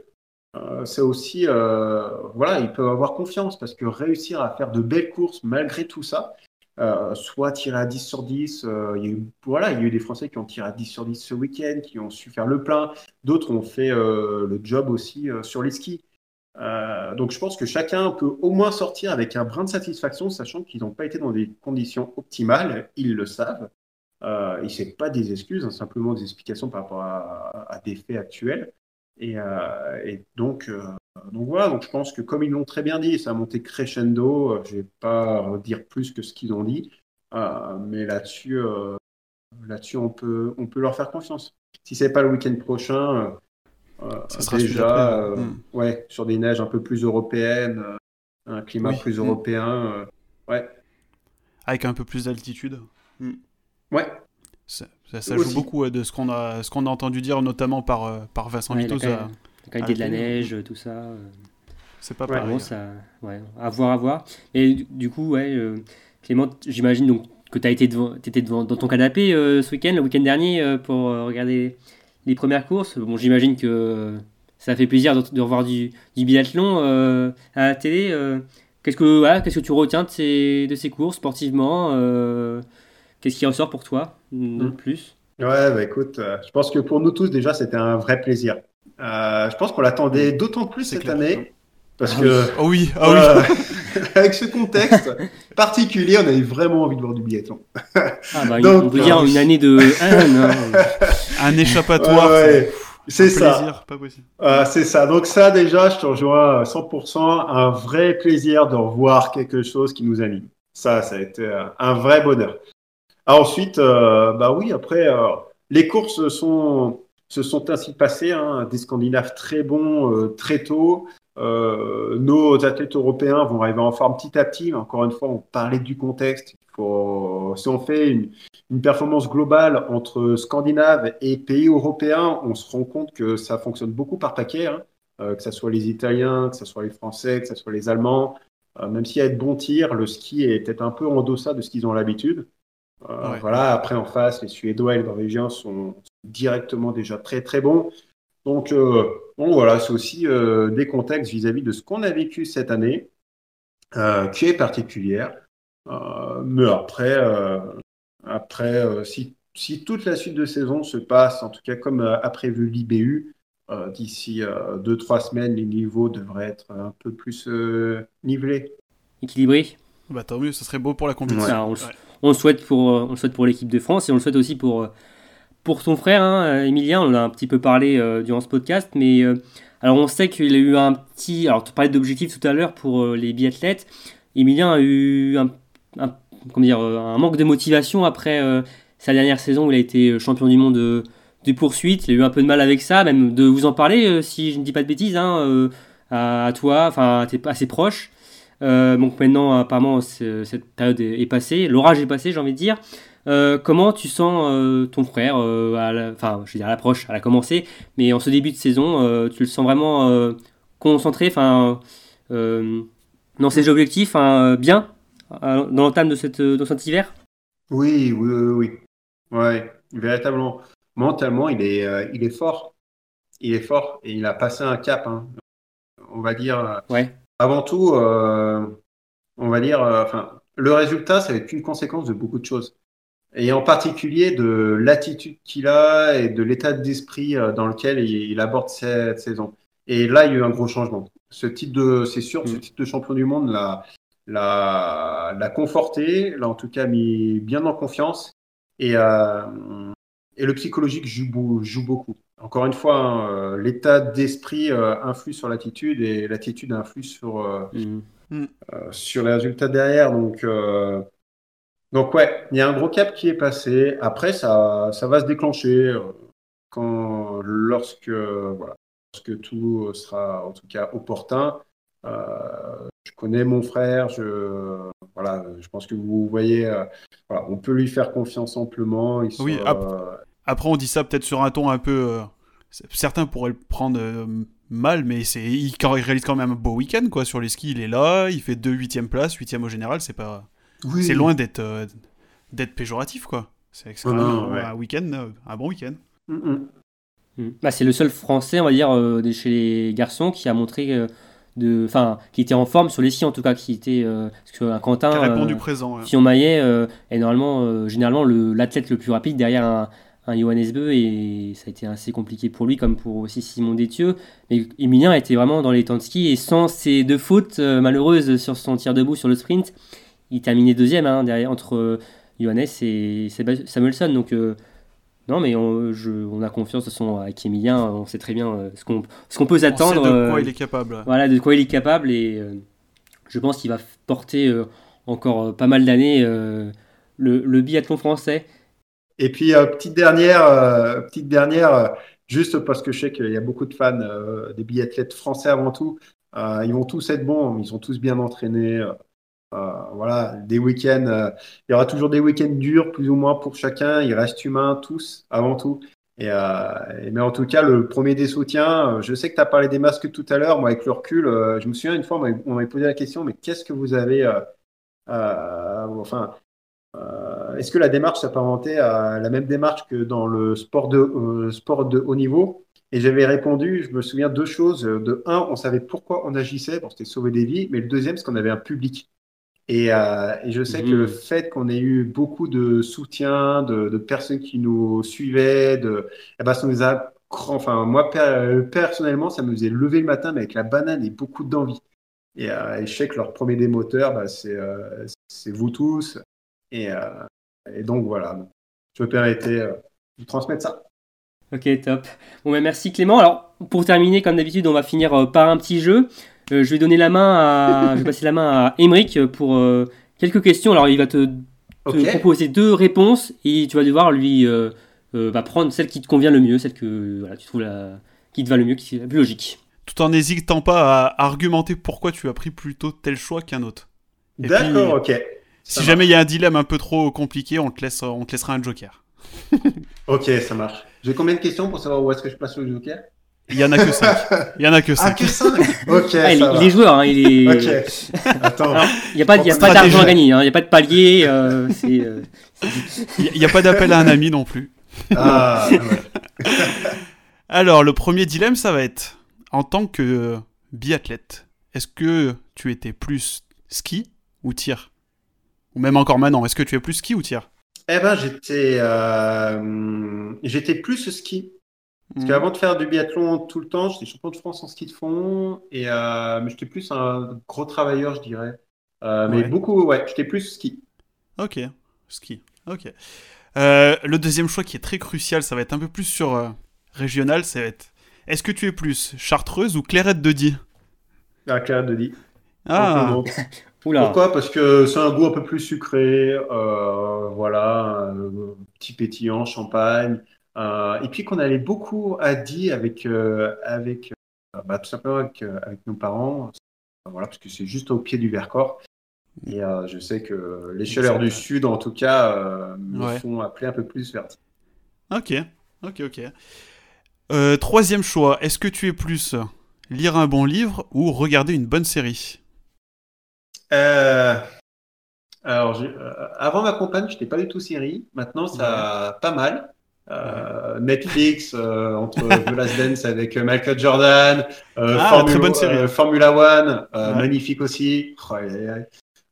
c'est aussi voilà, ils peuvent avoir confiance parce que réussir à faire de belles courses malgré tout ça, euh, soit tirer à 10 sur 10. Euh, il, y a eu, voilà, il y a eu des Français qui ont tiré à 10 sur 10 ce week-end, qui ont su faire le plein. D'autres ont fait euh, le job aussi sur les skis. Donc je pense que chacun peut au moins sortir avec un brin de satisfaction, sachant qu'ils n'ont pas été dans des conditions optimales, ils le savent. Euh, et ce pas des excuses, hein, simplement des explications par rapport à, des faits actuels. Et, et donc, donc voilà, donc je pense que comme ils l'ont très bien dit, ça a monté crescendo. Euh, je ne vais pas dire plus que ce qu'ils ont dit, euh, mais là-dessus, euh, là-dessus on peut, on peut leur faire confiance. Si c'est pas le week-end prochain, ça sera déjà, hmm. ouais, sur des neiges un peu plus européennes, un climat plus hmm. européen, ouais. Avec un peu plus d'altitude. Hmm. Ouais. Ça, joue beaucoup de ce qu'on a, ce qu'on a entendu dire, notamment par, par Vincent ouais, la qualité de la neige, tout ça. Euh. C'est pas pareil. Bon, ça, ouais, à voir, à voir. Et du coup, ouais, euh, Clément, j'imagine donc que tu été devant, étais devant, dans ton canapé euh, ce week-end, le week-end dernier, pour regarder les premières courses. Bon, j'imagine que ça fait plaisir de, revoir du, du biathlon à la télé. qu'est-ce que, qu'est-ce que tu retiens de ces, de ces courses sportivement Qu'est-ce qui ressort pour toi de mm. plus? Ouais, bah écoute, je pense que pour nous tous, déjà, c'était un vrai plaisir. Euh, je pense qu'on l'attendait d'autant plus cette année. Parce ah que. Oh oui, ah oui. avec ce contexte particulier, on avait vraiment envie de voir du biathlon. Ah bah, on peut dire une année de un échappatoire. C'est ça. Euh, c'est ça. Donc ça déjà, je te rejoins à 100%. Un vrai plaisir de revoir quelque chose qui nous anime. Ça, ça a été un vrai bonheur. Ah, ensuite, euh, bah oui, après, les courses sont se sont ainsi passés, hein, des Scandinaves très bons euh, très tôt. Euh, nos athlètes européens vont arriver en forme petit à petit. Encore une fois, on parlait du contexte. Faut, si on fait une, une, performance globale entre Scandinaves et pays européens, on se rend compte que ça fonctionne beaucoup par paquet, hein. euh, que ce soit les Italiens, que ce soit les Français, que ce soit les Allemands. Même s'il y a de bons tirs, le ski est peut-être un peu en deçà de ce qu'ils ont l'habitude. Euh, voilà, après en face, les Suédois et les Norvégiens sont directement déjà très très bons. Donc, euh, bon, voilà, c'est aussi euh, des contextes vis-à-vis de ce qu'on a vécu cette année, qui est particulière. mais après, après si, si, toute la suite de saison se passe, en tout cas comme a prévu l'IBU, d'ici 2-3 semaines, les niveaux devraient être un peu plus nivelés. Équilibrés bah, Tant mieux, ça serait beau pour la compétition on, le souhaite pour, on le souhaite pour l'équipe de France et on le souhaite aussi pour, pour ton frère, hein, Emilien, on en a un petit peu parlé durant ce podcast, mais alors on sait qu'il a eu un petit... Alors tu parlais d'objectifs tout à l'heure pour les biathlètes. Emilien a eu un, comment dire, un manque de motivation après sa dernière saison où il a été champion du monde de, de poursuite. Il a eu un peu de mal avec ça, même de vous en parler, si je ne dis pas de bêtises, hein, à, toi, enfin à tes assez proches. Euh, donc maintenant, apparemment, cette période est, passée, l'orage est passé, j'ai envie de dire. Euh, comment tu sens euh, ton frère, enfin, je veux dire à l'approche, elle a commencé, mais en ce début de saison, tu le sens vraiment concentré, enfin, dans ses objectifs, bien, dans l'entame de, cette, de cet hiver? Oui, oui, oui, oui. Ouais, véritablement. Mentalement, il est, il est fort. Il est fort et il a passé un cap. Hein. On va dire. Ouais. Avant tout, euh, on va dire, euh, enfin, le résultat, ça va être une conséquence de beaucoup de choses. Et en particulier de l'attitude qu'il a et de l'état d'esprit euh, dans lequel il, aborde cette saison. Et là, il y a eu un gros changement. Ce type de, c'est sûr, ce mm. type de champion du monde l'a, l'a, l'a conforté, l'a en tout cas mis bien en confiance. Et, euh, et le psychologique joue, joue beaucoup. Encore une fois, hein, euh, l'état d'esprit influe sur l'attitude et l'attitude influe sur, euh. Mm. sur les résultats derrière. Donc, donc ouais, il y a un gros cap qui est passé. Après, ça, ça va se déclencher quand, lorsque, voilà, lorsque tout sera en tout cas opportun. je connais mon frère, je, voilà, je pense que vous voyez, voilà, on peut lui faire confiance amplement. oui, après, on dit ça peut-être sur un ton un peu. Euh, certains pourraient le prendre euh, mal, mais c'est il, réalise quand même un beau week-end quoi sur les skis. Il est là, il fait deux huitièmes places, huitième au général. C'est pas. C'est loin d'être euh, d'être péjoratif quoi. C'est un, week-end, un bon week-end. Mm, mm. Mm. Bah, c'est le seul français, on va dire, chez les garçons qui a montré de, enfin, qui était en forme sur les skis en tout cas, qui était, parce que Quentin, qui a répondu présent. Fillon Maillet est normalement, généralement l'athlète le, plus rapide derrière un, un Johannes Beu et ça a été assez compliqué pour lui comme pour aussi Simon Détieux. Mais Emilien était vraiment dans les temps de ski et sans ses deux fautes euh, malheureuses sur son tir debout sur le sprint, il terminait deuxième hein, derrière, entre euh, Johannes et Samuelson. Donc euh, non mais on, on, a confiance de son avec Emilien, on sait très bien ce qu'on ce qu'on peut s'attendre. De quoi il est capable. Voilà, de quoi il est capable et je pense qu'il va porter encore pas mal d'années le, le biathlon français. Et puis, euh, petite dernière, euh, petite dernière euh, juste parce que je sais qu'il y a beaucoup de fans des biathlètes français avant tout. ils vont tous être bons, ils sont tous bien entraînés. Voilà, des week-ends. il y aura toujours des week-ends durs, plus ou moins pour chacun. Ils restent humains tous, avant tout. Et, mais en tout cas, le premier des soutiens, je sais que tu as parlé des masques tout à l'heure. Moi, avec le recul, je me souviens une fois, on m'avait posé la question, mais qu'est-ce que vous avez, enfin, euh, est-ce que la démarche s'apparentait à la même démarche que dans le sport de, euh, sport de haut niveau? Et j'avais répondu, je me souviens, deux choses. De un, on savait pourquoi on agissait, bon, c'était sauver des vies, mais le deuxième, c'est qu'on avait un public. Et, euh, je sais que le mmh. fait qu'on ait eu beaucoup de soutien, de, personnes qui nous suivaient, de, eh ben, ça nous a, enfin, moi, personnellement, ça me faisait lever le matin, mais avec la banane et beaucoup d'envie. Et, je sais que leur premier démoteur, bah, c'est vous tous. Euh, et, donc voilà, je me permettais euh, de transmettre ça. Ok, top. Bon, ben merci Clément. Alors, pour terminer, comme d'habitude, on va finir euh, par un petit jeu. Je vais donner la main à, je vais passer la main à Emeric pour quelques questions. Alors, il va te, proposer deux réponses et tu vas devoir lui va prendre celle qui te convient le mieux, celle que voilà, tu trouves la, qui te va le mieux, qui est la plus logique. Tout en n'hésitant pas à argumenter pourquoi tu as pris plutôt tel choix qu'un autre. D'accord, ok. Si jamais il y a un dilemme un peu trop compliqué, on te, laisse, on te laissera un joker. ok, ça marche. J'ai combien de questions pour savoir où est-ce que je place le joker? Il y en a que 5. Il y en a que 5. Ah, que 5 Ok. Ah, il, est joueur, hein, il est. Ok. Attends. Il n'y a pas, pas d'argent à gagner, hein, il n'y a pas de palier. Euh, euh, il n'y a pas d'appel à un ami non plus. Ah, ouais. Alors, le premier dilemme, ça va être en tant que biathlète, est-ce que tu étais plus ski ou tir? Ou même encore maintenant, est-ce que tu es plus ski ou tir? Eh ben, j'étais, euh, j'étais plus ski. Parce hmm. qu'avant de faire du biathlon tout le temps, j'étais champion de France en ski de fond, et euh, mais j'étais plus un gros travailleur, je dirais. Euh, mais beaucoup, ouais, j'étais plus ski. Ok, ski, ok. Euh, le deuxième choix qui est très crucial, ça va être un peu plus sur régional, ça va être est-ce que tu es plus chartreuse ou clairette de Die Ah, clairette de Die. Ah, Pourquoi? Parce que c'est un goût un peu plus sucré, voilà, un petit pétillant, champagne. Et puis qu'on allait beaucoup à Die avec, avec bah, tout simplement avec, avec, nos parents, voilà, parce que c'est juste au pied du Vercors. Et euh, je sais que les chaleurs du sud, en tout cas, euh, me font appeler un peu plus vers. Ok, ok, ok. Euh, troisième choix, est-ce que tu es plus lire un bon livre ou regarder une bonne série? Alors, avant ma compagne, je n'étais pas du tout série. Maintenant, ça a pas mal. Netflix entre The Last Dance avec Michael Jordan, ah, Formula, très bonne série. Formula One, magnifique aussi. Oh,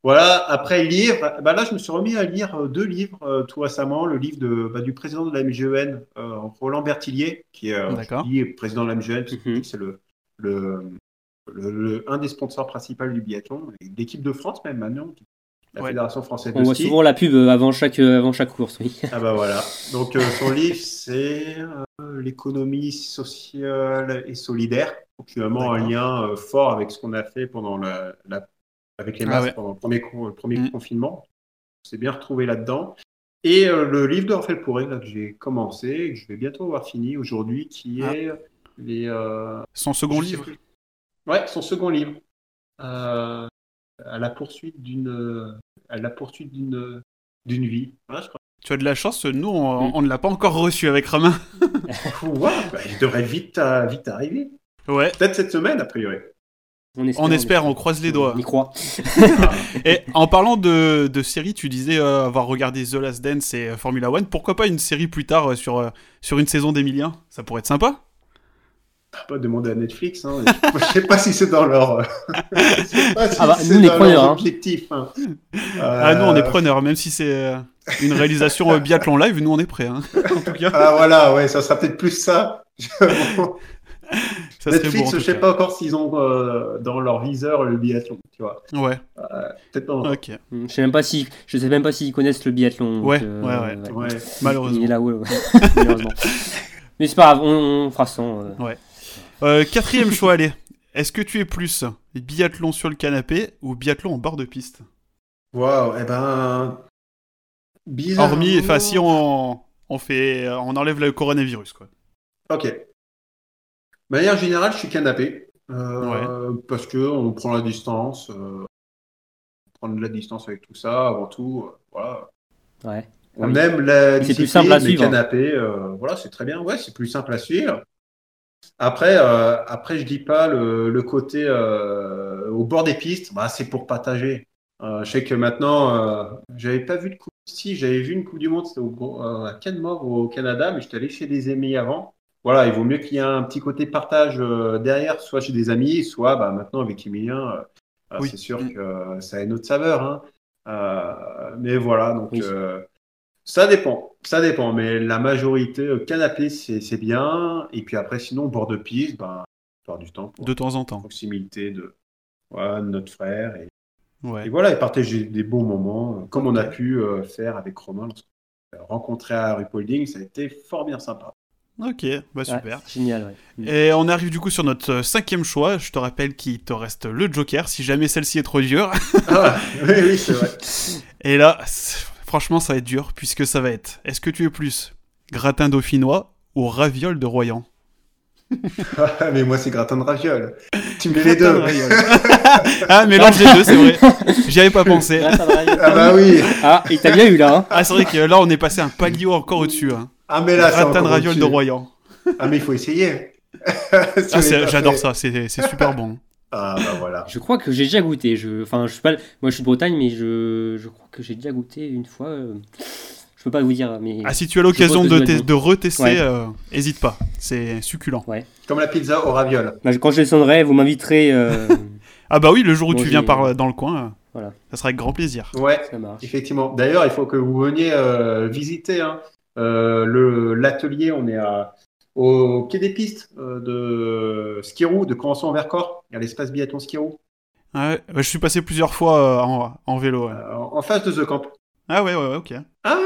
voilà, après lire, bah là je me suis remis à lire euh, deux livres euh, tout récemment. Le livre de, bah, du président de la MGEN, euh, Roland Bertillier, qui est, président de la MGEN, mhm. c'est le, le, un des sponsors principaux du biathlon, l'équipe de France même maintenant, la Fédération française On voit souvent la pub avant chaque, avant chaque course, oui. Ah bah voilà. Donc son livre, c'est l'économie sociale et solidaire. Donc finalement un lien fort avec ce qu'on a fait pendant la, la avec les ah masques pendant le premier, premier mm. confinement. On s'est bien retrouvé là-dedans. Et euh, le livre de Raphaël Pourret, là, que j'ai commencé, et que je vais bientôt avoir fini aujourd'hui, qui ah. est les, euh, son second livre. Ouais, son second livre. Euh, à la poursuite d'une, à la poursuite d'une, d'une vie. Tu as de la chance, nous, on, ne l'a pas encore reçu avec Romain. ouais, bah, il devrait vite, vite arriver. Ouais. Peut-être cette semaine, a priori. On espère, on, croise les doigts. On y croit. et en parlant de, de séries, tu disais euh, avoir regardé The Last Dance et euh, Formula One. Pourquoi pas une série plus tard euh, sur, sur une saison d'Emilien? Ça pourrait être sympa pas demander à Netflix. Hein. Je sais pas si c'est dans leur. pas si ah bah, nous, on est preneurs. Hein. Objectif, hein. Ah, nous, on est preneurs. Même si c'est une réalisation biathlon live, nous, on est prêts. Hein. en tout cas. Ah, voilà, ouais, ça sera peut-être plus ça. Netflix, je sais pas encore s'ils ont euh, dans leur viseur le biathlon, tu vois. Ouais. Euh, peut-être pas. Ok. Je sais même pas si, je sais même pas s'ils connaissent le biathlon. Ouais, euh, ouais, ouais, Malheureusement. Il est là, ouais, malheureusement. Mais c'est pas grave, on, fera son. Ouais. Quatrième choix, allez. Est-ce que tu es plus biathlon sur le canapé ou biathlon en bord de piste Waouh, eh ben. Bizarrement... Hormis, enfin, si on, on fait, on enlève le coronavirus, quoi. Ok. De manière générale, je suis canapé. Euh, parce que on prend la distance. Euh, prendre la distance avec tout ça, avant tout. Euh, voilà. Ouais. On aime la discipline, plus simple à suivre. canapé. voilà, c'est très bien. Ouais, c'est plus simple à suivre. Après, après, je dis pas le, côté au bord des pistes. Bah, c'est pour partager. je sais que maintenant, j'avais pas vu de coupe. Si, j'avais vu une coupe du monde, c'était à Canmore au Canada, mais j'étais allé chez des amis avant voilà, il vaut mieux qu'il y ait un petit côté partage euh, derrière, soit chez des amis, soit bah, maintenant avec Emilien, euh, euh, c'est sûr que ça a une autre saveur. Hein. mais voilà, donc ça dépend, ça dépend. Mais la majorité, canapé, c'est bien. Et puis après, sinon, bord de piste, ben, du temps. de temps en temps. Proximité de, notre frère. Et, voilà, et partager des bons moments, comme on a pu faire avec Romain lorsqu'on rencontré à Rupolding. Ça a été fort bien sympa. Ok, bah super. génial, ouais. Et on arrive du coup sur notre euh, cinquième choix. Je te rappelle qu'il te reste le Joker, si jamais celle-ci est trop dure. ah, oui, oui, c'est vrai. Et là, franchement, ça va être dur, puisque ça va être est-ce que tu es plus gratin dauphinois ou raviole de Royan? Ah, mais moi, c'est gratin de raviole. Tu mets les deux. ah, mélange les deux, c'est vrai. J'y avais pas pensé. ah, bah oui. Ah, il t'a bien eu là. Hein. Ah, c'est vrai que là, on est passé un palier encore au-dessus. Hein. Ah, mais là, Gratin de ravioles de Royan. Ah, mais il faut essayer. ah, J'adore ça, c'est super bon. Ah, bah voilà. Je crois que j'ai déjà goûté. Je... Enfin, je suis pas... Moi, je suis de Bretagne, mais je, je crois que j'ai déjà goûté une fois. Euh, je peux pas vous dire, mais. Ah, si tu as l'occasion de, de, retester, n'hésite euh, pas. C'est succulent. Ouais. Comme la pizza au ravioles. Bah, quand je descendrai, vous m'inviterez. Euh, ah, bah oui, le jour où tu viens par, dans le coin. Voilà. Ça sera avec grand plaisir. Ouais, effectivement. D'ailleurs, il faut que vous veniez visiter. Hein. Euh, l'atelier, on est à, au quai des pistes euh, de Skirou, de Convention en Vercors, à l'espace biathlon Skirou. Ouais, je suis passé plusieurs fois euh, en, en, vélo. en face de The Camp. Ah ouais, ouais, ok. Ah,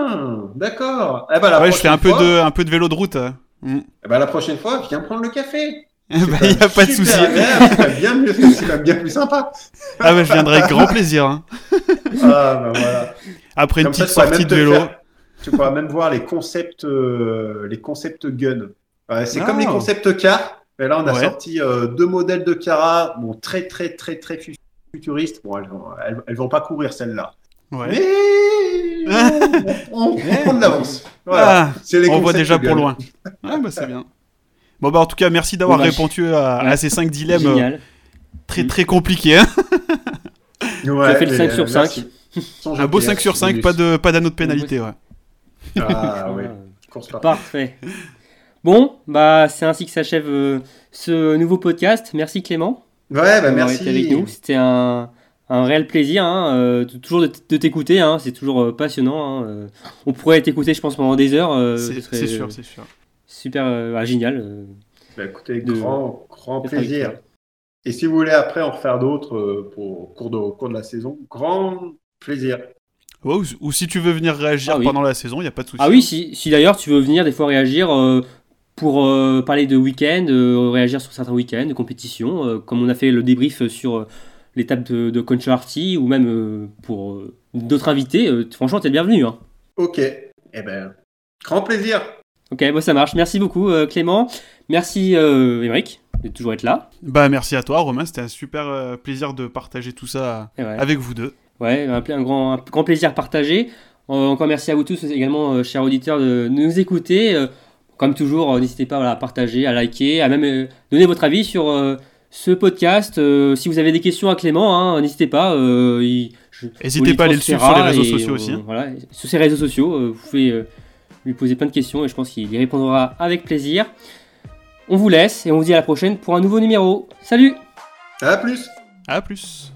Ah, d'accord. Eh ben, Ouais, je fais un peu, de, un peu de vélo de route. hein. Mm. Eh ben, la prochaine fois, viens prendre le café. Il n'y a pas de souci. C'est bien mieux, c'est bien plus sympa. Ah, bah, je viendrai avec grand plaisir. hein. Ah, ben voilà. Après une Comme petite sortie de vélo. faire- tu pourras même voir les concepts, euh, les concepts gun. Ouais, c'est Ah. comme les concepts car. Mais là, on a Ouais. sorti euh, deux modèles de Cara, bon, très, très, très, très fu- futuristes. Bon, elles vont, elles, elles vont pas courir celles-là. Ouais. Mais on, on, on de l'avance. Voilà. Ah, C'est les on voit déjà pour loin. Ah, bah, c'est bien. Bon, bah, en tout cas, merci d'avoir répondu à, ces 5 dilemmes euh, Génial. très très compliqués. hein. Ouais, fait le mais, 5 sur euh, 5. merci. Sans Un beau jeter, 5 sur hein, 5, pas de pas d'anneau de pénalité. Ouais. Ah oui, Voilà. course pas. Parfait. Bon, bah c'est ainsi que s'achève euh, ce nouveau podcast. Merci Clément Ouais, bah merci. avec nous. C'était un, un réel plaisir, hein, euh, de- toujours de, de t'écouter. hein, c'est toujours euh, passionnant. hein, euh. on pourrait t'écouter, je pense, pendant des heures. euh, C'est ce sûr, c'est sûr. Super, euh, ah, génial. euh. Bah, écoutez, de- grand, grand plaisir. Et si vous voulez après en refaire d'autres euh, pour au cours de, au cours de la saison, grand plaisir. Ou, ou si tu veux venir réagir Ah oui. pendant la saison, il n'y a pas de souci. Ah oui, si, si d'ailleurs tu veux venir des fois réagir euh, pour euh, parler de week-end, euh, réagir sur certains week-ends, de compétition, euh, comme on a fait le débrief sur euh, l'étape de, de ou même euh, pour euh, d'autres invités, euh, franchement, t'es le bienvenu. Hein. Ok. Eh ben, grand plaisir. Ok, bon, ça marche. Merci beaucoup, euh, Clément. Merci, euh, Émeric, de toujours être là. Bah merci à toi Romain, c'était un super euh, plaisir de partager tout ça ouais. avec vous deux. Ouais, un, un grand, un grand plaisir partagé. Euh, encore merci à vous tous également, euh, chers auditeurs, de nous écouter. Euh, comme toujours, euh, n'hésitez pas voilà, à partager, à liker, à même euh, donner votre avis sur euh, ce podcast. Euh, si vous avez des questions à Clément, hein, n'hésitez pas. euh, N'hésitez pas à aller le suivre sur les réseaux et sociaux on- aussi, hein. Voilà, sur ses réseaux sociaux, euh, vous pouvez euh, lui poser plein de questions et je pense qu'il y répondra avec plaisir. On vous laisse et on vous dit à la prochaine pour un nouveau numéro. Salut À plus. À plus.